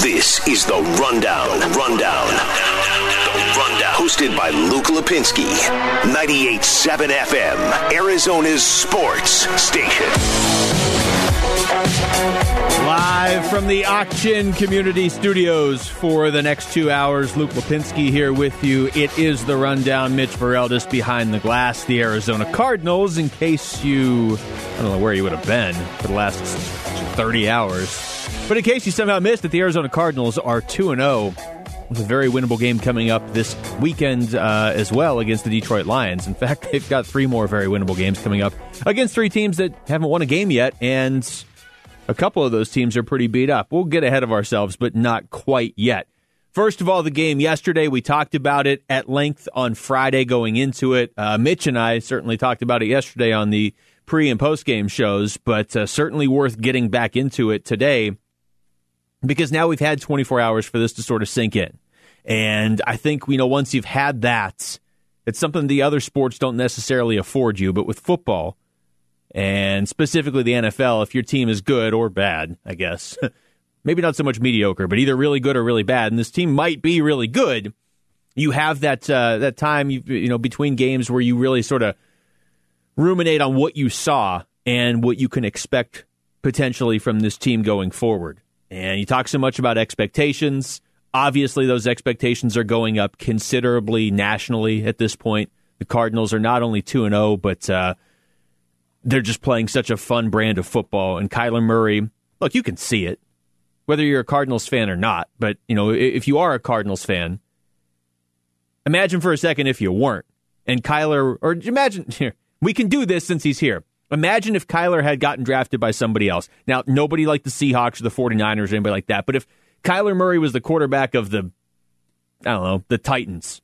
This is the Rundown. Rundown. The Rundown. Hosted by Luke Lapinski. 98.7 FM. Arizona's sports station. Live from the Auction Community Studios for the next two hours, Luke Lapinski here with you. It is the rundown. Mitch Vareldis behind the glass. The Arizona Cardinals, in case you, I don't know where you would have been for the last 30 hours, but in case you somehow missed it, the Arizona Cardinals are 2 0 with a very winnable game coming up this weekend uh, as well against the Detroit Lions. In fact, they've got three more very winnable games coming up against three teams that haven't won a game yet, and a couple of those teams are pretty beat up. We'll get ahead of ourselves, but not quite yet. First of all, the game yesterday, we talked about it at length on Friday going into it. Uh, Mitch and I certainly talked about it yesterday on the pre and post game shows, but uh, certainly worth getting back into it today because now we've had 24 hours for this to sort of sink in. And I think, you know, once you've had that, it's something the other sports don't necessarily afford you, but with football, and specifically the NFL, if your team is good or bad, I guess, maybe not so much mediocre, but either really good or really bad, and this team might be really good, you have that uh, that time you, you know between games where you really sort of ruminate on what you saw and what you can expect potentially from this team going forward. And you talk so much about expectations. Obviously, those expectations are going up considerably nationally at this point. The Cardinals are not only 2 and 0, but uh, they're just playing such a fun brand of football. And Kyler Murray, look, you can see it, whether you're a Cardinals fan or not. But, you know, if you are a Cardinals fan, imagine for a second if you weren't. And Kyler, or imagine, here, we can do this since he's here. Imagine if Kyler had gotten drafted by somebody else. Now, nobody like the Seahawks or the 49ers or anybody like that, but if Kyler Murray was the quarterback of the, I don't know, the Titans,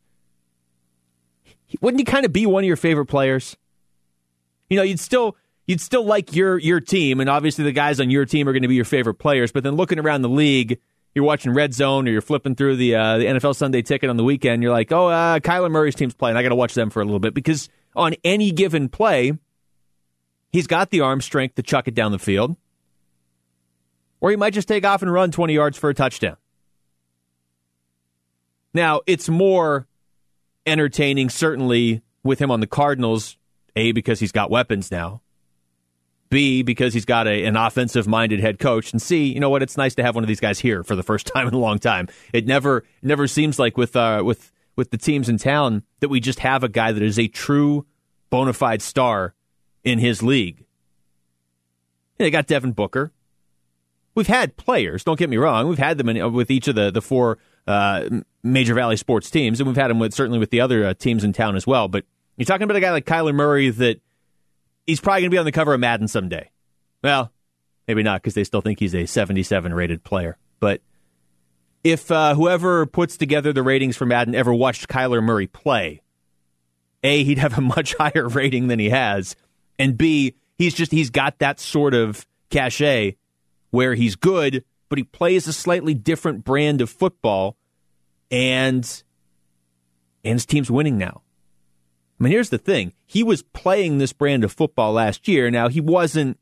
wouldn't he kind of be one of your favorite players? You know, you'd still you'd still like your your team, and obviously the guys on your team are going to be your favorite players. But then looking around the league, you're watching Red Zone or you're flipping through the uh, the NFL Sunday Ticket on the weekend. You're like, oh, uh, Kyler Murray's team's playing. I got to watch them for a little bit because on any given play, he's got the arm strength to chuck it down the field, or he might just take off and run 20 yards for a touchdown. Now it's more entertaining, certainly with him on the Cardinals a, because he's got weapons now. B, because he's got a, an offensive minded head coach. And C, you know what? It's nice to have one of these guys here for the first time in a long time. It never never seems like with uh, with with the teams in town that we just have a guy that is a true bona fide star in his league. They got Devin Booker. We've had players, don't get me wrong. We've had them in, with each of the, the four uh, Major Valley sports teams, and we've had them with certainly with the other uh, teams in town as well. But you're talking about a guy like Kyler Murray that he's probably going to be on the cover of Madden someday. Well, maybe not because they still think he's a 77 rated player. But if uh, whoever puts together the ratings for Madden ever watched Kyler Murray play, A, he'd have a much higher rating than he has. And B, he's just, he's got that sort of cachet where he's good, but he plays a slightly different brand of football and and his team's winning now. I mean, here's the thing. He was playing this brand of football last year. Now he wasn't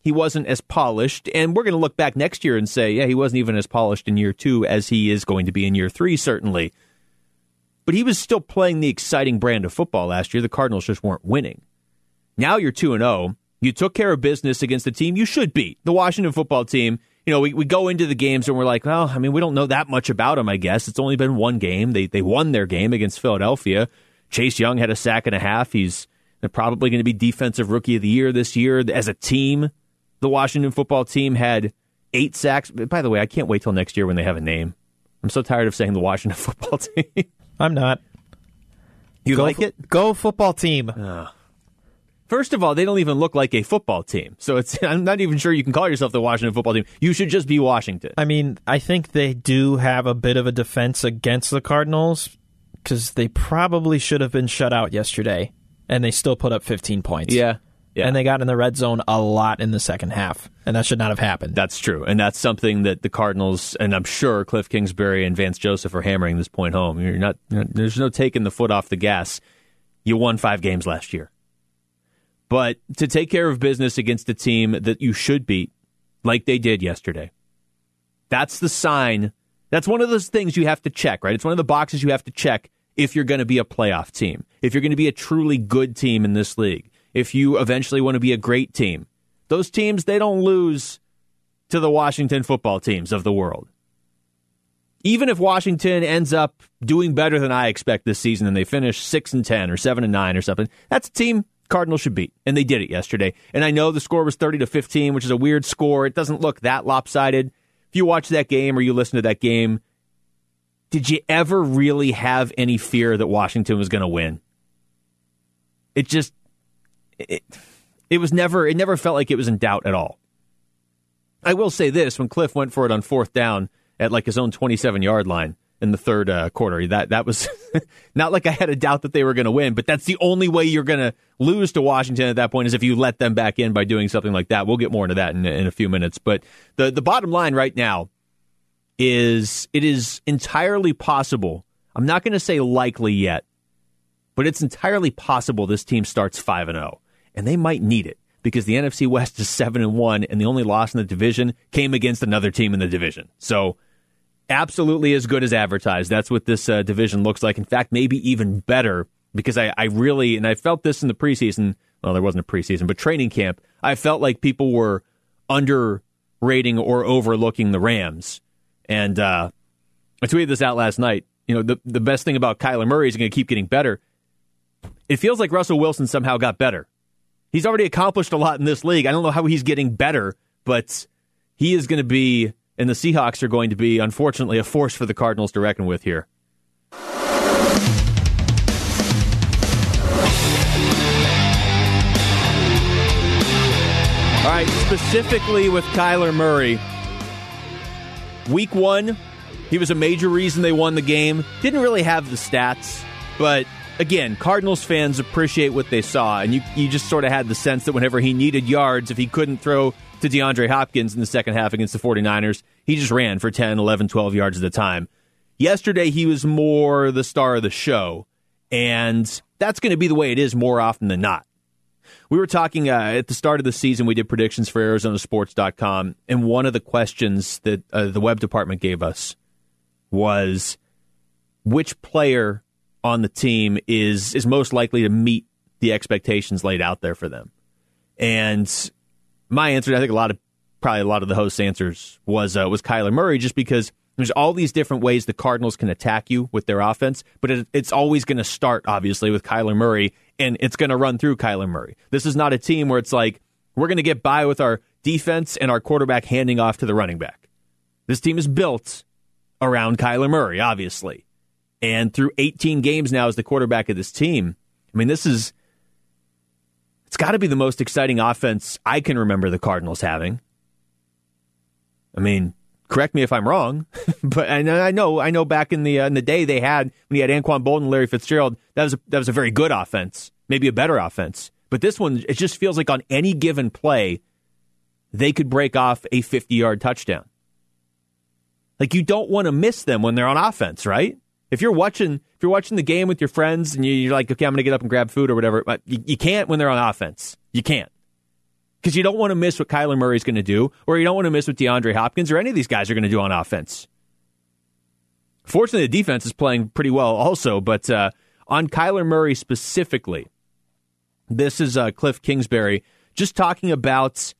he wasn't as polished, and we're going to look back next year and say, yeah, he wasn't even as polished in year two as he is going to be in year three, certainly. But he was still playing the exciting brand of football last year. The Cardinals just weren't winning. Now you're two and zero. Oh. You took care of business against the team you should beat, the Washington football team. You know, we, we go into the games and we're like, well, I mean, we don't know that much about them, I guess. It's only been one game. They they won their game against Philadelphia. Chase Young had a sack and a half. He's probably going to be defensive rookie of the year this year. As a team, the Washington football team had eight sacks. By the way, I can't wait till next year when they have a name. I'm so tired of saying the Washington football team. I'm not. You go like it? Go football team. Uh, first of all, they don't even look like a football team. So it's I'm not even sure you can call yourself the Washington football team. You should just be Washington. I mean, I think they do have a bit of a defense against the Cardinals because they probably should have been shut out yesterday, and they still put up 15 points. Yeah. Yeah. And they got in the red zone a lot in the second half, and that should not have happened. That's true, and that's something that the Cardinals and I'm sure Cliff Kingsbury and Vance Joseph are hammering this point home. You're not, there's no taking the foot off the gas. You won five games last year, but to take care of business against a team that you should beat, like they did yesterday, That's the sign. That's one of those things you have to check, right? It's one of the boxes you have to check if you're going to be a playoff team, if you're going to be a truly good team in this league, if you eventually want to be a great team. Those teams, they don't lose to the Washington football teams of the world. Even if Washington ends up doing better than I expect this season and they finish 6 and 10 or 7 and 9 or something, that's a team Cardinals should beat. And they did it yesterday. And I know the score was 30 to 15, which is a weird score. It doesn't look that lopsided. If you watch that game or you listen to that game, did you ever really have any fear that Washington was going to win? It just it, it was never it never felt like it was in doubt at all. I will say this: when Cliff went for it on fourth down at like his own 27 yard line in the third uh, quarter, that that was not like I had a doubt that they were going to win, but that's the only way you're going to lose to Washington at that point is if you let them back in by doing something like that. We'll get more into that in, in a few minutes, but the the bottom line right now is it is entirely possible. I'm not going to say likely yet, but it's entirely possible this team starts 5 and 0 and they might need it because the NFC West is 7 and 1 and the only loss in the division came against another team in the division. So absolutely as good as advertised. That's what this uh, division looks like. In fact, maybe even better because I, I really and I felt this in the preseason. Well, there wasn't a preseason, but training camp. I felt like people were underrating or overlooking the Rams and uh, I tweeted this out last night. You know, the, the best thing about Kyler Murray is going to keep getting better. It feels like Russell Wilson somehow got better. He's already accomplished a lot in this league. I don't know how he's getting better, but he is going to be, and the Seahawks are going to be, unfortunately, a force for the Cardinals to reckon with here. All right, specifically with Kyler Murray, Week one, he was a major reason they won the game. Didn't really have the stats, but again, Cardinals fans appreciate what they saw, and you you just sort of had the sense that whenever he needed yards, if he couldn't throw to DeAndre Hopkins in the second half against the 49ers, he just ran for 10, 11, 12 yards at a time. Yesterday, he was more the star of the show, and that's going to be the way it is more often than not. We were talking uh, at the start of the season. We did predictions for ArizonaSports.com, and one of the questions that uh, the web department gave us was which player on the team is is most likely to meet the expectations laid out there for them. And my answer, I think a lot of probably a lot of the hosts' answers was uh, was Kyler Murray, just because there's all these different ways the Cardinals can attack you with their offense, but it, it's always going to start obviously with Kyler Murray and it's going to run through Kyler Murray. This is not a team where it's like, we're going to get by with our defense and our quarterback handing off to the running back. This team is built around Kyler Murray, obviously. And through 18 games now as the quarterback of this team, I mean, this is, it's got to be the most exciting offense I can remember the Cardinals having. I mean, correct me if I'm wrong, but I know, I know, I know back in the uh, in the day they had when you had Anquan Boldin, Larry Fitzgerald, that was a, that was a very good offense, maybe a better offense. But this one, it just feels like on any given play, they could break off a 50 yard touchdown. Like you don't want to miss them when they're on offense, right? If you're watching, if you're watching the game with your friends and you're like, okay, I'm going to get up and grab food or whatever, but you, you can't when they're on offense. You can't because you don't want to miss what Kyler Murray is going to do, or you don't want to miss what DeAndre Hopkins or any of these guys are going to do on offense. Fortunately, the defense is playing pretty well also, but uh, on Kyler Murray specifically, this is uh, Cliff Kingsbury just talking about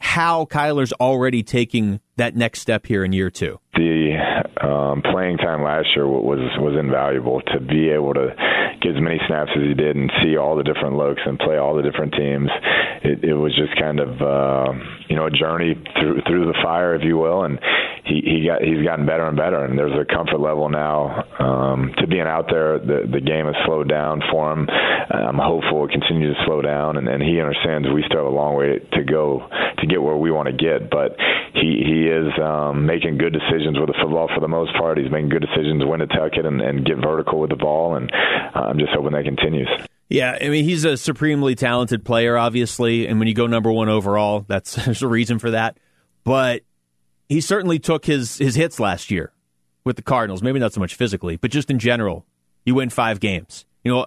how Kyler's already taking that next step here in year two. The um, playing time last year was was invaluable to be able to get as many snaps as he did and see all the different looks and play all the different teams. It, it was just kind of uh, you know a journey through through the fire, if you will, and he he got he's gotten better and better. And there's a comfort level now um, to being out there. The the game has slowed down for him. I'm hopeful it continues to slow down, and, and he understands we still have a long way to go to get where we want to get. But he he is um, making good decisions with the football for the most part. He's making good decisions when to tuck it and, and get vertical with the ball, and uh, I'm just hoping that continues. Yeah, I mean he's a supremely talented player, obviously, and when you go number one overall, that's there's a reason for that. But he certainly took his his hits last year with the Cardinals. Maybe not so much physically, but just in general, you win five games. You know,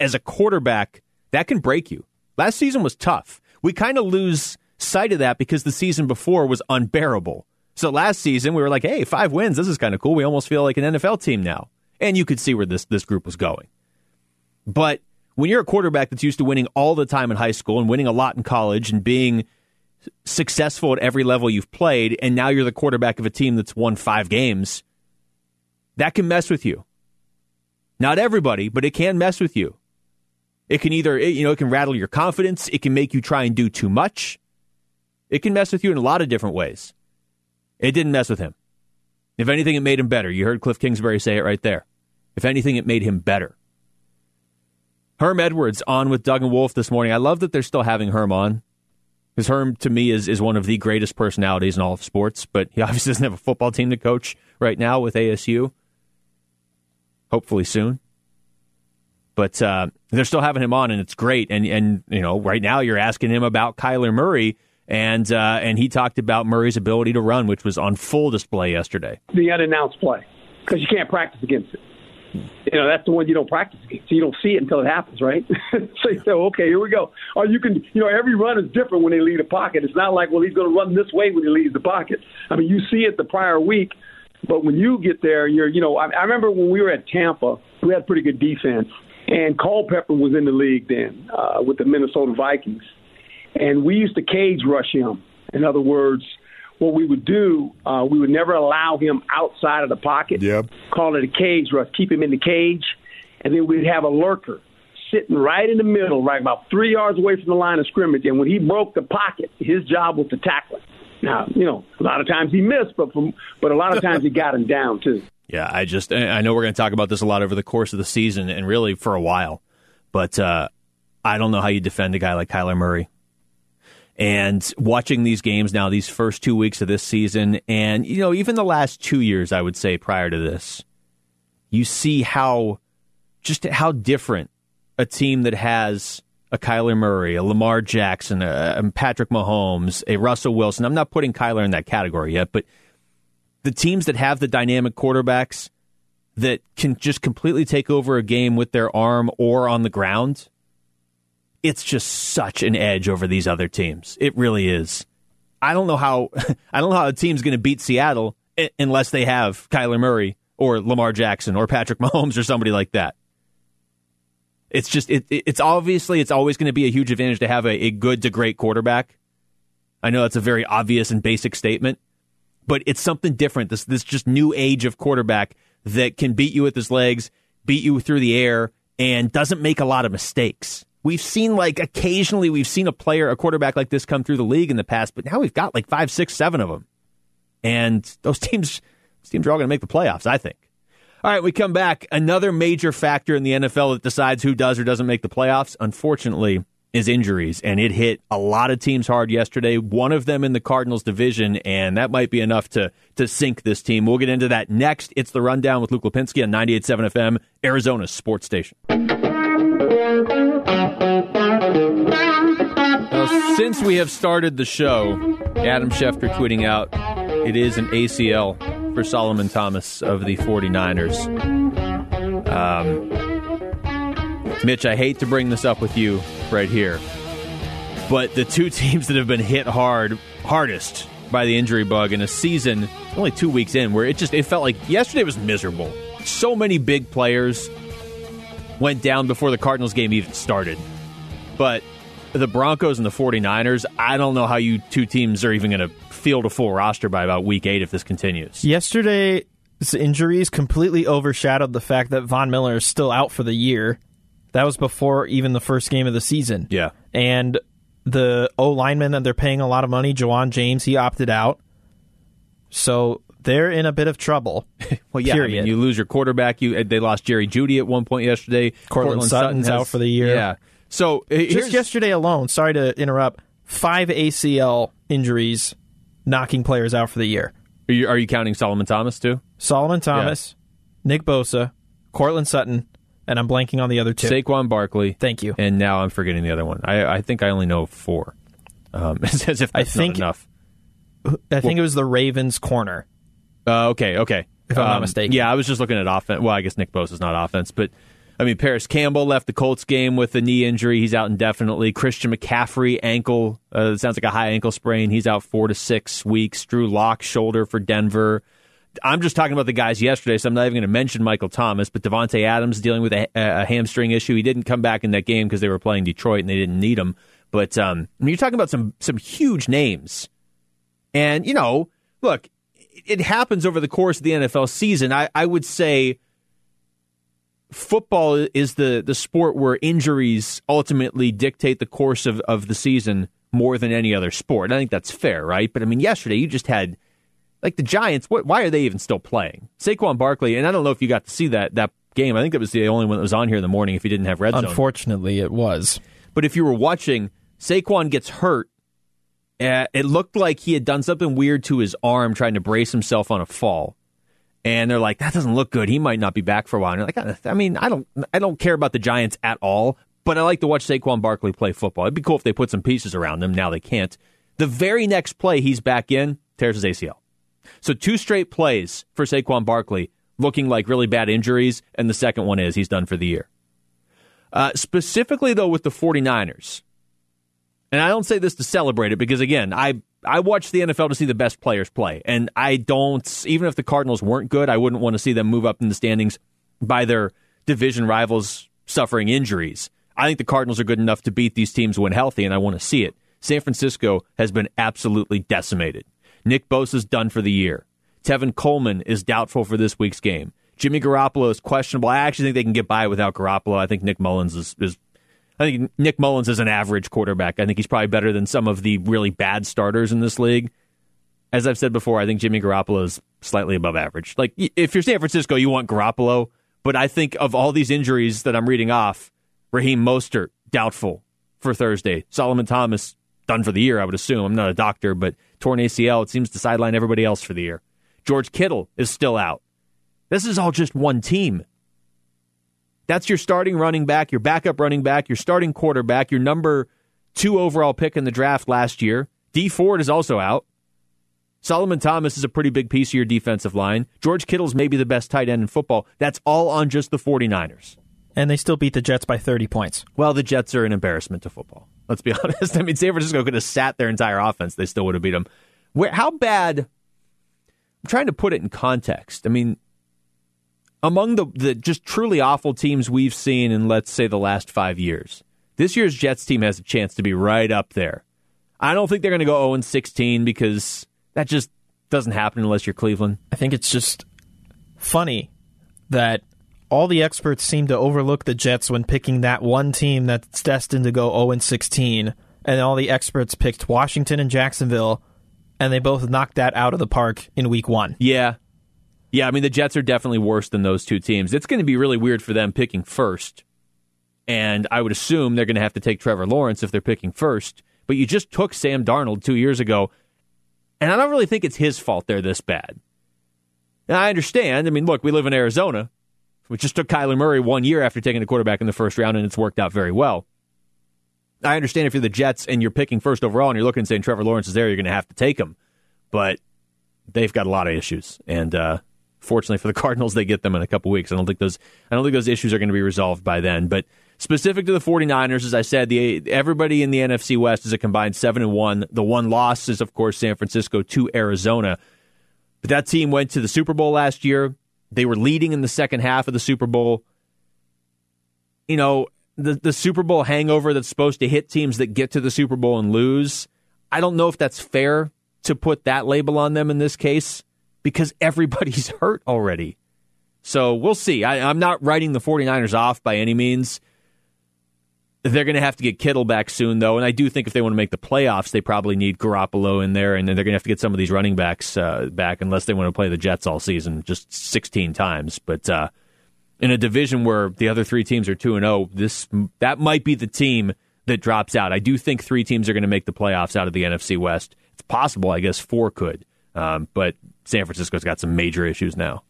as a quarterback, that can break you. Last season was tough. We kind of lose sight of that because the season before was unbearable. So last season we were like, hey, five wins, this is kind of cool. We almost feel like an NFL team now. And you could see where this this group was going. But when you're a quarterback that's used to winning all the time in high school and winning a lot in college and being successful at every level you've played, and now you're the quarterback of a team that's won five games, that can mess with you. Not everybody, but it can mess with you. It can either, you know, it can rattle your confidence. It can make you try and do too much. It can mess with you in a lot of different ways. It didn't mess with him. If anything, it made him better. You heard Cliff Kingsbury say it right there. If anything, it made him better. Herm Edwards on with Doug and Wolf this morning. I love that they're still having Herm on. Because Herm, to me, is, is one of the greatest personalities in all of sports, but he obviously doesn't have a football team to coach right now with ASU. Hopefully soon. But uh, they're still having him on, and it's great. And, and you know, right now you're asking him about Kyler Murray, and, uh, and he talked about Murray's ability to run, which was on full display yesterday. The unannounced play, because you can't practice against it you know that's the one you don't practice against. So you don't see it until it happens, right? so you okay, here we go. Or you can, you know, every run is different when they leave the pocket. It's not like, well, he's going to run this way when he leaves the pocket. I mean, you see it the prior week, but when you get there, you're, you know, I, I remember when we were at Tampa, we had pretty good defense, and Culpepper was in the league then uh, with the Minnesota Vikings, and we used to cage rush him. In other words, what we would do, uh, we would never allow him outside of the pocket. Yep. Call it a cage rush. Keep him in the cage, and then we'd have a lurker sitting right in the middle, right about three yards away from the line of scrimmage. And when he broke the pocket, his job was to tackle him. Now, you know, a lot of times he missed, but from, but a lot of times he got him down too. Yeah, I just I know we're going to talk about this a lot over the course of the season and really for a while, but uh, I don't know how you defend a guy like Kyler Murray. And watching these games now, these first two weeks of this season, and you know, even the last two years, I would say prior to this, you see how just how different a team that has a Kyler Murray, a Lamar Jackson, a, a Patrick Mahomes, a Russell Wilson. I'm not putting Kyler in that category yet, but the teams that have the dynamic quarterbacks that can just completely take over a game with their arm or on the ground it's just such an edge over these other teams. It really is. I don't know how I don't know how a team's going to beat Seattle unless they have Kyler Murray or Lamar Jackson or Patrick Mahomes or somebody like that. It's just it, it's obviously it's always going to be a huge advantage to have a, a good to great quarterback. I know that's a very obvious and basic statement, but it's something different. This this just new age of quarterback that can beat you with his legs, beat you through the air, and doesn't make a lot of mistakes. We've seen like occasionally we've seen a player, a quarterback like this come through the league in the past, but now we've got like five, six, seven of them, and those teams, those teams are all going to make the playoffs. I think. All right, we come back. Another major factor in the NFL that decides who does or doesn't make the playoffs, unfortunately, is injuries, and it hit a lot of teams hard yesterday. One of them in the Cardinals division, and that might be enough to to sink this team. We'll get into that next. It's the rundown with Luke Lapinski on 98.7 FM, Arizona Sports Station. Since we have started the show, Adam Schefter tweeting out, it is an ACL for Solomon Thomas of the 49ers. Um, Mitch, I hate to bring this up with you right here, but the two teams that have been hit hard, hardest by the injury bug in a season, only two weeks in, where it just it felt like yesterday was miserable. So many big players went down before the Cardinals game even started. But the Broncos and the 49ers, I don't know how you two teams are even going to field a full roster by about week eight if this continues. Yesterday's injuries completely overshadowed the fact that Von Miller is still out for the year. That was before even the first game of the season. Yeah. And the O lineman that they're paying a lot of money, Ja'Wuan James, he opted out. So they're in a bit of trouble. well, yeah. I mean, you lose your quarterback. You they lost Jerry Jeudy at one point yesterday. Courtland, Courtland Sutton's Sutton has- out for the year. Yeah. So Just yesterday alone, sorry to interrupt, five ACL injuries knocking players out for the year. are you, are you counting Solomon Thomas too? Solomon Thomas, Nick Bosa, Courtland Sutton, and I'm blanking on the other two. Saquon Barkley. Thank you. And now I'm forgetting the other one. I, I think I only know four. Um, it's as if I that's think- not enough. I think it was the Ravens corner. Uh, okay, okay. If I'm not Um, mistaken. Yeah, I was just looking at offense. Well, I guess Nick Bosa is not offense, but I mean, Parris Campbell left the Colts game with a knee injury. He's out indefinitely. Christian McCaffrey, ankle, uh, sounds like a high ankle sprain. He's out four to six weeks. Drew Lock, shoulder for Denver. I'm just talking about the guys yesterday, so I'm not even going to mention Michael Thomas. But Davante Adams dealing with a, a, hamstring issue. He didn't come back in that game because they were playing Detroit and they didn't need him. But um, I mean, you're talking about some some huge names, and you know, look, it happens over the course of the NFL season. I, I would say football is the, the sport where injuries ultimately dictate the course of, of the season more than any other sport. I think that's fair, right? But I mean, yesterday you just had like the Giants. What, why are they even still playing? Saquon Barkley, and I don't know if you got to see that that game. I think that was the only one that was on here in the morning. If you didn't have red zone, unfortunately, it was. But if you were watching, Saquon gets hurt. Uh, it looked like he had done something weird to his arm, trying to brace himself on a fall and they're like, that doesn't look good. He might not be back for a while. And you're like, I mean, I don't, I don't care about the Giants at all, but I like to watch Saquon Barkley play football. It'd be cool if they put some pieces around him. Now they can't. The very next play he's back in, tears his ACL. So two straight plays for Saquon Barkley looking like really bad injuries, and the second one is he's done for the year. Uh, specifically, though, with the 49ers, and I don't say this to celebrate it because, again, I I watch the NFL to see the best players play, and I don't. Even if the Cardinals weren't good, I wouldn't want to see them move up in the standings by their division rivals suffering injuries. I think the Cardinals are good enough to beat these teams when healthy, and I want to see it. San Francisco has been absolutely decimated. Nick Bosa's done for the year. Tevin Coleman is doubtful for this week's game. Jimmy Garoppolo is questionable. I actually think they can get by without Garoppolo. I think Nick Mullens is, is I think Nick Mullens is an average quarterback. I think he's probably better than some of the really bad starters in this league. As I've said before, I think Jimmy Garoppolo is slightly above average. Like if you're San Francisco, you want Garoppolo, but I think of all these injuries that I'm reading off, Raheem Mostert doubtful for Thursday. Solomon Thomas done for the year, I would assume. I'm not a doctor, but torn ACL. It seems to sideline everybody else for the year. George Kittle is still out. This is all just one team. That's your starting running back, your backup running back, your starting quarterback, your number two overall pick in the draft last year. Dee Ford is also out. Solomon Thomas is a pretty big piece of your defensive line. George Kittle's maybe the best tight end in football. That's all on just the 49ers. And they still beat the Jets by 30 points. Well, the Jets are an embarrassment to football. Let's be honest. I mean, San Francisco could have sat their entire offense. They still would have beat them. Where, how bad? I'm trying to put it in context. I mean, among the, the just truly awful teams we've seen in, let's say, the last five years, this year's Jets team has a chance to be right up there. I don't think they're going to go 0 16 because that just doesn't happen unless you're Cleveland. I think it's just funny that all the experts seem to overlook the Jets when picking that one team that's destined to go 0 16, and all the experts picked Washington and Jacksonville, and they both knocked that out of the park in week one. Yeah, yeah, I mean the Jets are definitely worse than those two teams. It's going to be really weird for them picking first. And I would assume they're going to have to take Trevor Lawrence if they're picking first. But you just took Sam Darnold 2 years ago, and I don't really think it's his fault they're this bad. Now, I understand. I mean, look, we live in Arizona. We just took Kyler Murray one year after taking the quarterback in the first round, and it's worked out very well. I understand if you're the Jets and you're picking first overall and you're looking and saying Trevor Lawrence is there, you're going to have to take him. But they've got a lot of issues, and uh, Fortunately for the Cardinals, they get them in a couple weeks. I don't think those I don't think those issues are going to be resolved by then. But specific to the 49ers, as I said, the everybody in the NFC West is a combined 7 and 1. The one loss is of course San Francisco to Arizona. But that team went to the Super Bowl last year. They were leading in the second half of the Super Bowl. You know, the the Super Bowl hangover that's supposed to hit teams that get to the Super Bowl and lose. I don't know if that's fair to put that label on them in this case because everybody's hurt already. So we'll see. I, am not writing the 49ers off by any means. They're going to have to get Kittle back soon, though, and I do think if they want to make the playoffs, they probably need Garoppolo in there, and then they're going to have to get some of these running backs uh, back, unless they want to play the Jets all season, just 16 times. But uh, in a division where the other three teams are two and zero, oh, this that might be the team that drops out. I do think three teams are going to make the playoffs out of the NFC West. It's possible, I guess, four could. Um, but San Francisco's got some major issues now.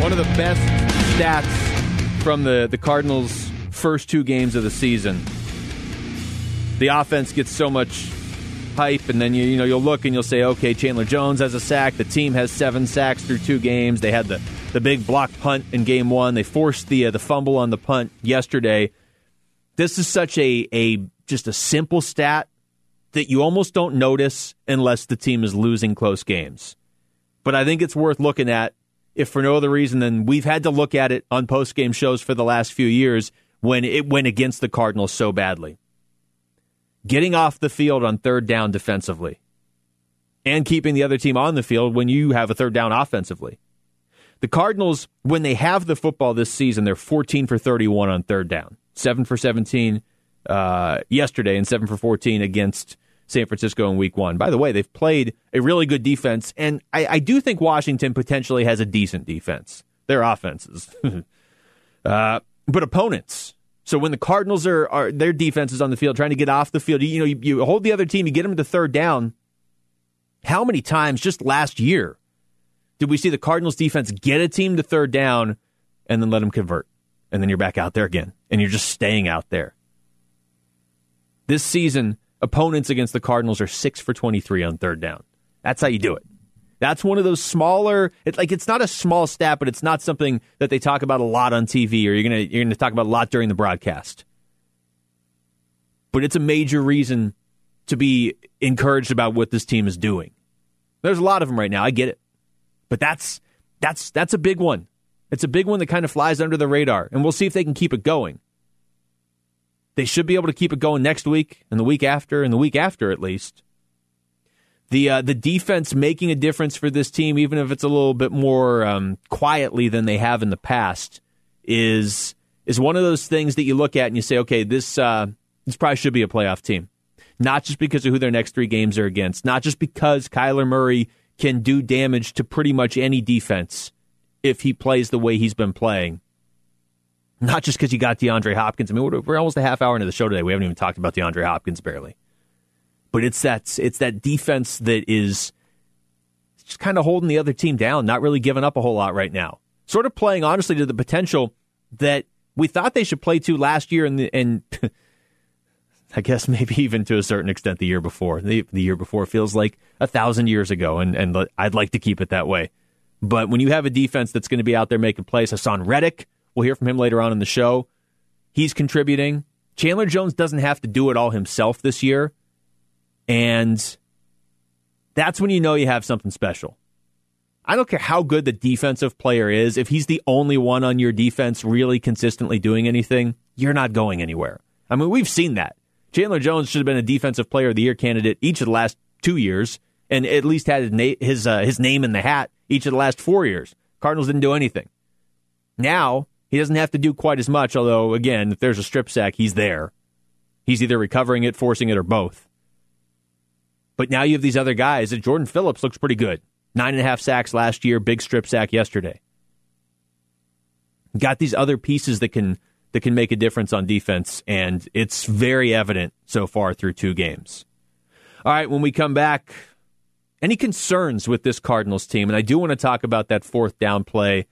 One of the best stats from the, the Cardinals' first two games of the season. The offense gets so much hype, and then you you know you'll look and you'll say, okay, Chandler Jones has a sack. The team has seven sacks through two games. They had the the big block punt in game one. They forced the uh, the fumble on the punt yesterday. This is such a a just a simple stat that you almost don't notice unless the team is losing close games. But I think it's worth looking at if for no other reason than we've had to look at it on post game shows for the last few years when it went against the Cardinals so badly. Getting off the field on third down defensively and keeping the other team on the field when you have a third down offensively. The Cardinals, when they have the football this season, they're 14 for 31 on third down, 7 for 17 uh, yesterday, and 7 for 14 against San Francisco in week one. By the way, they've played a really good defense, and I, I do think Washington potentially has a decent defense. Their offenses. uh, but opponents. So when the Cardinals are, are their defense is on the field trying to get off the field, you know, you, you hold the other team, you get them to third down. How many times just last year did we see the Cardinals defense get a team to third down and then let them convert? And then you're back out there again, and you're just staying out there. This season, opponents against the Cardinals are six for 23 on third down. That's how you do it. That's one of those smaller. It's like it's not a small stat, but it's not something that they talk about a lot on TV, or you're gonna you're gonna talk about a lot during the broadcast. But it's a major reason to be encouraged about what this team is doing. There's a lot of them right now. I get it, but that's that's that's a big one. It's a big one that kind of flies under the radar, and we'll see if they can keep it going. They should be able to keep it going next week and the week after and the week after at least. The uh, the defense making a difference for this team, even if it's a little bit more um, quietly than they have in the past, is is one of those things that you look at and you say, okay, this uh, this probably should be a playoff team. Not just because of who their next three games are against, not just because Kyler Murray can do damage to pretty much any defense if he plays the way he's been playing, not just because you got DeAndre Hopkins. I mean, we're, we're almost a half hour into the show today. We haven't even talked about DeAndre Hopkins barely. But it's that it's that defense that is just kind of holding the other team down, not really giving up a whole lot right now. Sort of playing honestly to the potential that we thought they should play to last year, and and I guess maybe even to a certain extent the year before. The, the year before feels like a thousand years ago, and and I'd like to keep it that way. But when you have a defense that's going to be out there making plays, Haason Reddick We'll hear from him later on in the show. He's contributing. Chandler Jones doesn't have to do it all himself this year. And that's when you know you have something special. I don't care how good the defensive player is. If he's the only one on your defense really consistently doing anything, you're not going anywhere. I mean, we've seen that. Chandler Jones should have been a defensive player of the year candidate each of the last two years and at least had his, his, uh, his name in the hat each of the last four years. Cardinals didn't do anything. Now, he doesn't have to do quite as much, although, again, if there's a strip sack, he's there. He's either recovering it, forcing it, or both. But now you have these other guys. Jordan Phillips looks pretty good. Nine and a half sacks last year, big strip sack yesterday. Got these other pieces that can that can make a difference on defense, and it's very evident so far through two games. All right, when we come back, any concerns with this Cardinals team? And I do want to talk about that fourth down play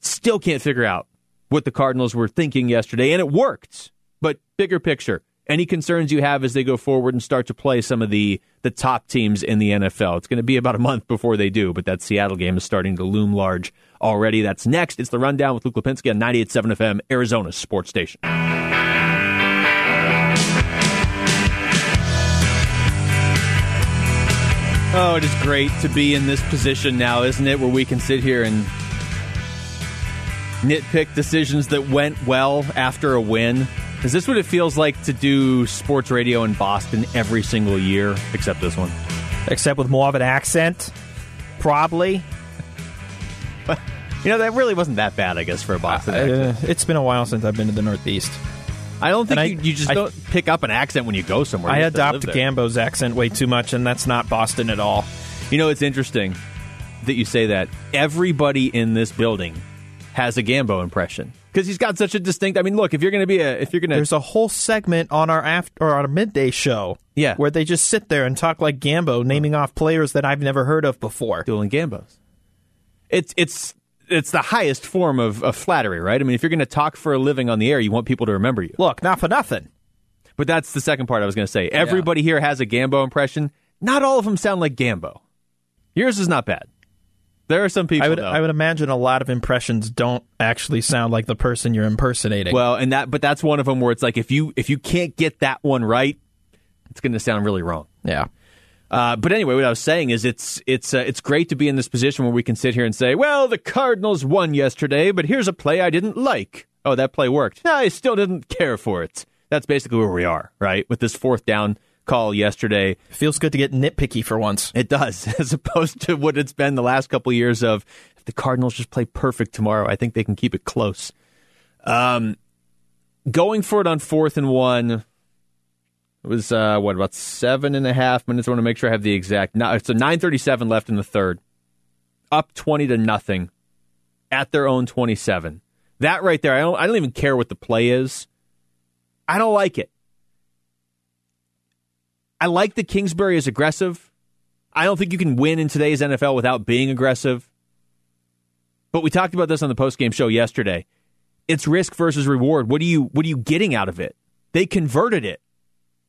Still can't figure out what the Cardinals were thinking yesterday, and it worked. But bigger picture, any concerns you have as they go forward and start to play some of the the top teams in the NFL? It's going to be about a month before they do, but that Seattle game is starting to loom large already. That's next. It's the rundown with Luke Lapinski on 98.7 FM, Arizona Sports Station. Oh, it is great to be in this position now, isn't it? Where we can sit here and nitpick decisions that went well after a win? Is this what it feels like to do sports radio in Boston every single year, except this one? Except with more of an accent, probably. you know, that really wasn't that bad, I guess, for a Boston uh, It's been a while since I've been to the Northeast. I don't think you, you, just I, don't pick up an accent when you go somewhere. I adopt Gambo's accent way too much, and that's not Boston at all. You know, it's interesting that you say that. Everybody in this building has a Gambo impression because he's got such a distinct. I mean, look, if you're going to be a, if you're going to, there's a whole segment on our after or our midday show, yeah, where they just sit there and talk like Gambo, naming off players that I've never heard of before, dueling Gambos. It's it's it's the highest form of, of flattery, right? I mean, if you're going to talk for a living on the air, you want people to remember you. Look, not for nothing. But that's the second part I was going to say. Everybody here has a Gambo impression. Not all of them sound like Gambo. Yours is not bad. There are some people. I would though. I would imagine a lot of impressions don't actually sound like the person you're impersonating. Well, and that, but that's one of them where it's like if you if you can't get that one right, it's going to sound really wrong. yeah. Uh, but anyway, what I was saying is it's it's uh, it's great to be in this position where we can sit here and say, well, the Cardinals won yesterday, but here's a play I didn't like. Oh, that play worked. No, I still didn't care for it. That's basically where we are, right? With this fourth down call yesterday, Feels good to get nitpicky for once. it does, as opposed to what it's been the last couple of years of if the Cardinals just play perfect tomorrow, I think they can keep it close. Um, going for it on fourth and one. It was uh, what about seven and a half minutes? I want to make sure I have the exact. No, a nine thirty-seven left in the third. Up twenty to nothing, at their own twenty-seven. That right there, I don't. I don't even care what the play is. I don't like it. I like that Kingsbury is aggressive. I don't think you can win in today's NFL without being aggressive. But we talked about this on the postgame show yesterday. It's risk versus reward. What are you what are you getting out of it? They converted it.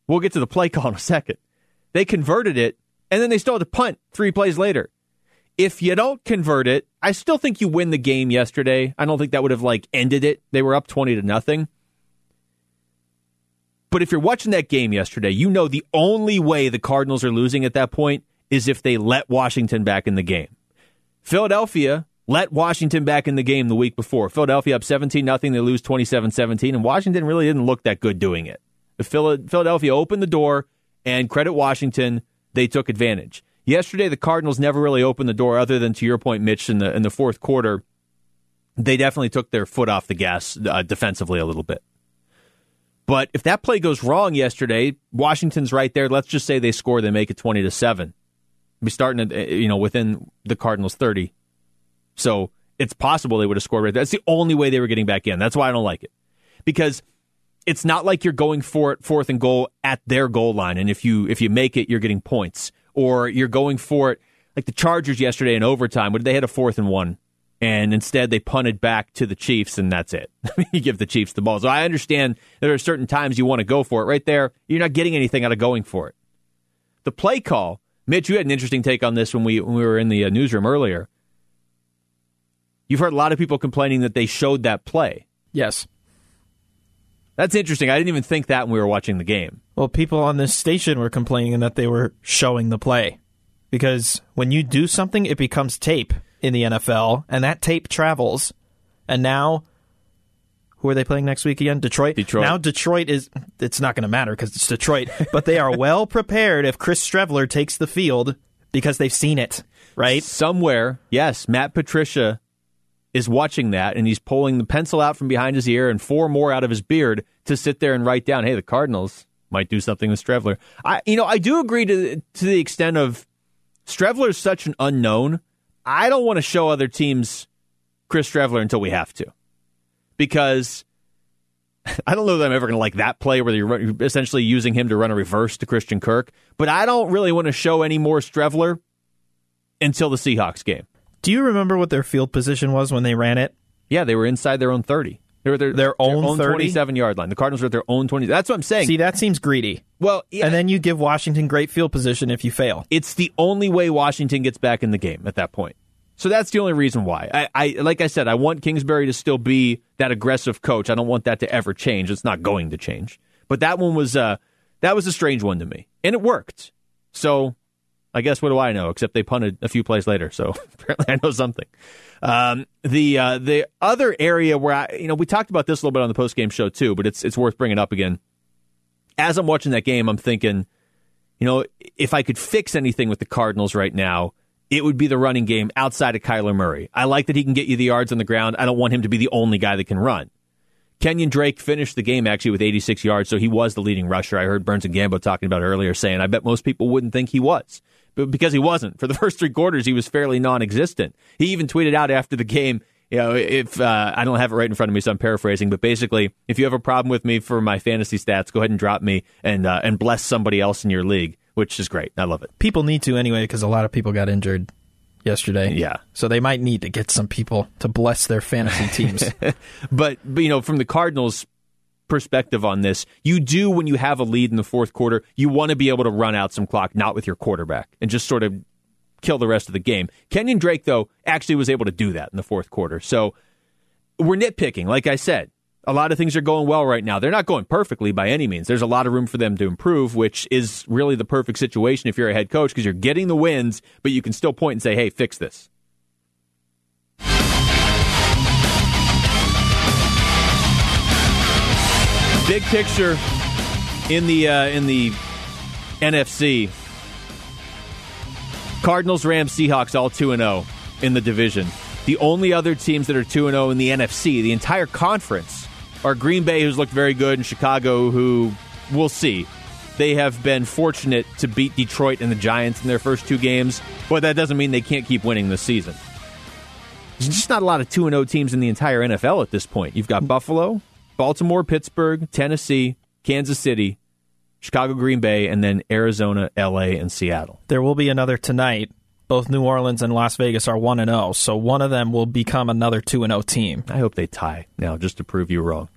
We'll get to the play call in a second. They converted it, and then they still had to punt three plays later. If you don't convert it, I still think you win the game yesterday. I don't think that would have like ended it. They were up twenty to nothing. But if you're watching that game yesterday, you know the only way the Cardinals are losing at that point is if they let Washington back in the game. Philadelphia let Washington back in the game the week before. Philadelphia up 17 nothing, they lose 27-17 and Washington really didn't look that good doing it. Philadelphia opened the door and credit Washington, they took advantage. Yesterday the Cardinals never really opened the door other than to your point Mitch in the in the fourth quarter. They definitely took their foot off the gas uh, defensively a little bit. But if that play goes wrong yesterday, Washington's right there. Let's just say they score, they make it twenty to seven. Be starting at uh, you know within the Cardinals thirty, so it's possible they would have scored right there. That's the only way they were getting back in. That's why I don't like it because it's not like you're going for it fourth and goal at their goal line, and if you if you make it, you're getting points, or you're going for it like the Chargers yesterday in overtime. But they had a fourth and one and instead they punted back to the Chiefs, and that's it. you give the Chiefs the ball. So I understand there are certain times you want to go for it. Right there, you're not getting anything out of going for it. The play call, Mitch, you had an interesting take on this when we when we were in the uh, newsroom earlier. You've heard a lot of people complaining that they showed that play. Yes. That's interesting. I didn't even think that when we were watching the game. Well, people on this station were complaining that they were showing the play. Because when you do something, it becomes tape in the NFL, and that tape travels. And now, who are they playing next week again? Detroit. Detroit. Now Detroit is. It's not going to matter because it's Detroit, but they are well prepared if Chris Streveler takes the field because they've seen it, right? Somewhere, yes, Matt Patricia is watching that, and he's pulling the pencil out from behind his ear and four more out of his beard to sit there and write down, "Hey, the Cardinals might do something with Streveler." I, you know, I do agree to to the extent of Streveler is such an unknown. I don't want to show other teams Chris Streveler until we have to, because I don't know that I'm ever going to like that play where you're essentially using him to run a reverse to Christian Kirk. But I don't really want to show any more Streveler until the Seahawks game. Do you remember what their field position was when they ran it? Yeah, they were inside their own 30. They were their, Their own 30? 27 yard line. The Cardinals were at their own 20. That's what I'm saying. See, that seems greedy. well, yeah, And then you give Washington great field position if you fail. it's the only way Washington gets back in the game at that point. So that's the only reason why. I, I like I said, I want Kingsbury to still be that aggressive coach. I don't want that to ever change. It's not going to change. But that one was uh that was a strange one to me. And it worked. So I guess what do I know? Except they punted a few plays later, so apparently I know something. Um, the uh, the other area where I, you know, we talked about this a little bit on the post game show too, but it's it's worth bringing up again. As I'm watching that game, I'm thinking, you know, if I could fix anything with the Cardinals right now, it would be the running game outside of Kyler Murray. I like that he can get you the yards on the ground. I don't want him to be the only guy that can run. Kenyon Drake finished the game actually with 86 yards, so he was the leading rusher. I heard Burns and Gambo talking about earlier, saying, I bet most people wouldn't think he was. But because he wasn't. For the first three quarters, he was fairly non existent. He even tweeted out after the game, you know, if uh, I don't have it right in front of me, so I'm paraphrasing, but basically, if you have a problem with me for my fantasy stats, go ahead and drop me and uh, and bless somebody else in your league, which is great. I love it. People need to anyway because a lot of people got injured yesterday. Yeah. So they might need to get some people to bless their fantasy teams. But, but you know, from the Cardinals, perspective on this. You do when you have a lead in the fourth quarter, you want to be able to run out some clock, not with your quarterback, and just sort of kill the rest of the game. Kenyon Drake, though, actually was able to do that in the fourth quarter. So we're nitpicking, like I said. A lot of things are going well right now. They're not going perfectly by any means. There's a lot of room for them to improve, which is really the perfect situation if you're a head coach because you're getting the wins, but you can still point and say, hey, fix this. Big picture in the uh, in the NFC. Cardinals, Rams, Seahawks all 2 and 0 in the division. The only other teams that are 2 and 0 in the NFC, the entire conference, are Green Bay, who's looked very good, and Chicago, who we'll see. They have been fortunate to beat Detroit and the Giants in their first two games, but that doesn't mean they can't keep winning this season. There's just not a lot of 2 0 teams in the entire NFL at this point. You've got Buffalo, Baltimore, Pittsburgh, Tennessee, Kansas City, Chicago, Green Bay, and then Arizona, LA, and Seattle. There will be another tonight. Both New Orleans and Las Vegas are 1 and 0, so one of them will become another 2 and 0 team. I hope they tie now just to prove you wrong.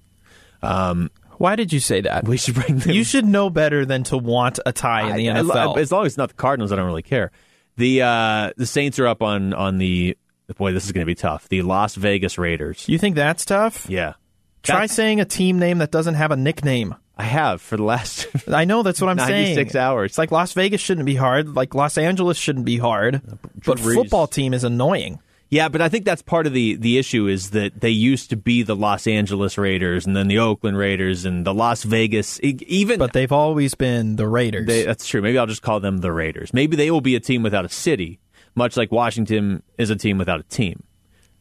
Um, Why did you say that? We should bring them. You should know better than to want a tie in the I, NFL. I, as long as it's not the Cardinals, I don't really care. The uh, the Saints are up on on the boy. This is going to be tough. The Las Vegas Raiders. You think that's tough? Yeah. Try that's, saying a team name that doesn't have a nickname. I have for the last. I know that's what I'm 96 saying. Six hours. It's like Las Vegas shouldn't be hard. Like Los Angeles shouldn't be hard. Uh, but football team is annoying. Yeah, but I think that's part of the the issue is that they used to be the Los Angeles Raiders and then the Oakland Raiders and the Las Vegas even. But they've always been the Raiders. They, that's true. Maybe I'll just call them the Raiders. Maybe they will be a team without a city, much like Washington is a team without a team.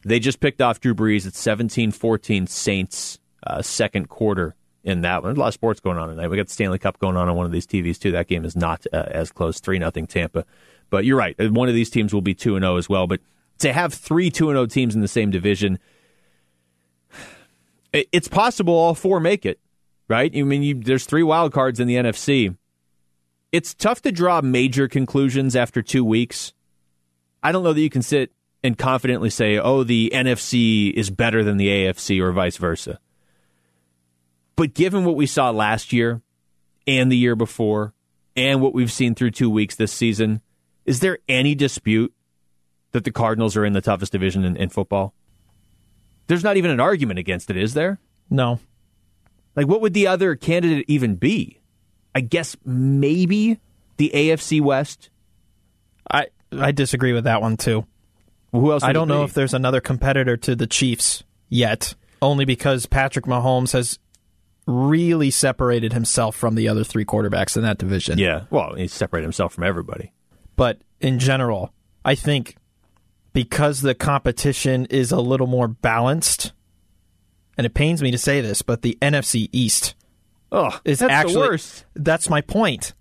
They just picked off Drew Brees at 17-14 Saints uh, second quarter in that one. There's a lot of sports going on tonight. We got the Stanley Cup going on on one of these TVs too. That game is not uh, as close, three nothing Tampa. But you're right. One of these teams will be two and zero oh as well. But to have three two and zero oh teams in the same division, it's possible all four make it. Right? I mean, you, there's three wild cards in the NFC. It's tough to draw major conclusions after two weeks. I don't know that you can sit and confidently say, "Oh, the NFC is better than the AFC" or vice versa but given what we saw last year and the year before and what we've seen through two weeks this season, is there any dispute that the Cardinals are in the toughest division in, in football? There's not even an argument against it, is there? No. Like, what would the other candidate even be? I guess maybe the AFC West. I I disagree with that one too. Well, who else? I don't know if there's another competitor to the Chiefs yet, only because Patrick Mahomes has really separated himself from the other three quarterbacks in that division. Yeah, well, he separated himself from everybody. But in general, I think because the competition is a little more balanced, and it pains me to say this, but the NFC East oh, is actually the worst. That's my point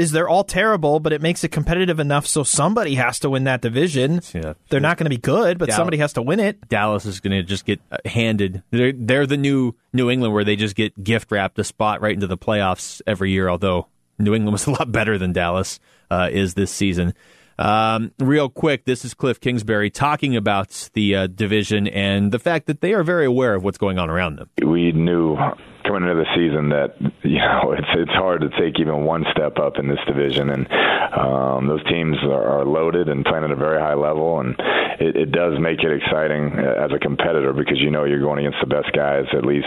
is they're all terrible, but it makes it competitive enough so somebody has to win that division. Yeah. They're not going to be good, but Dallas, somebody has to win it. Dallas is going to just get uh, handed. They're, they're the new New England where they just get gift wrapped a spot right into the playoffs every year, although New England was a lot better than Dallas uh, is this season. Um, real quick, this is Cliff Kingsbury talking about the uh, division and the fact that they are very aware of what's going on around them. We knew coming into the season that you know it's it's hard to take even one step up in this division, and um, those teams are, loaded and playing at a very high level, and it, it does make it exciting as a competitor because you know you're going against the best guys at least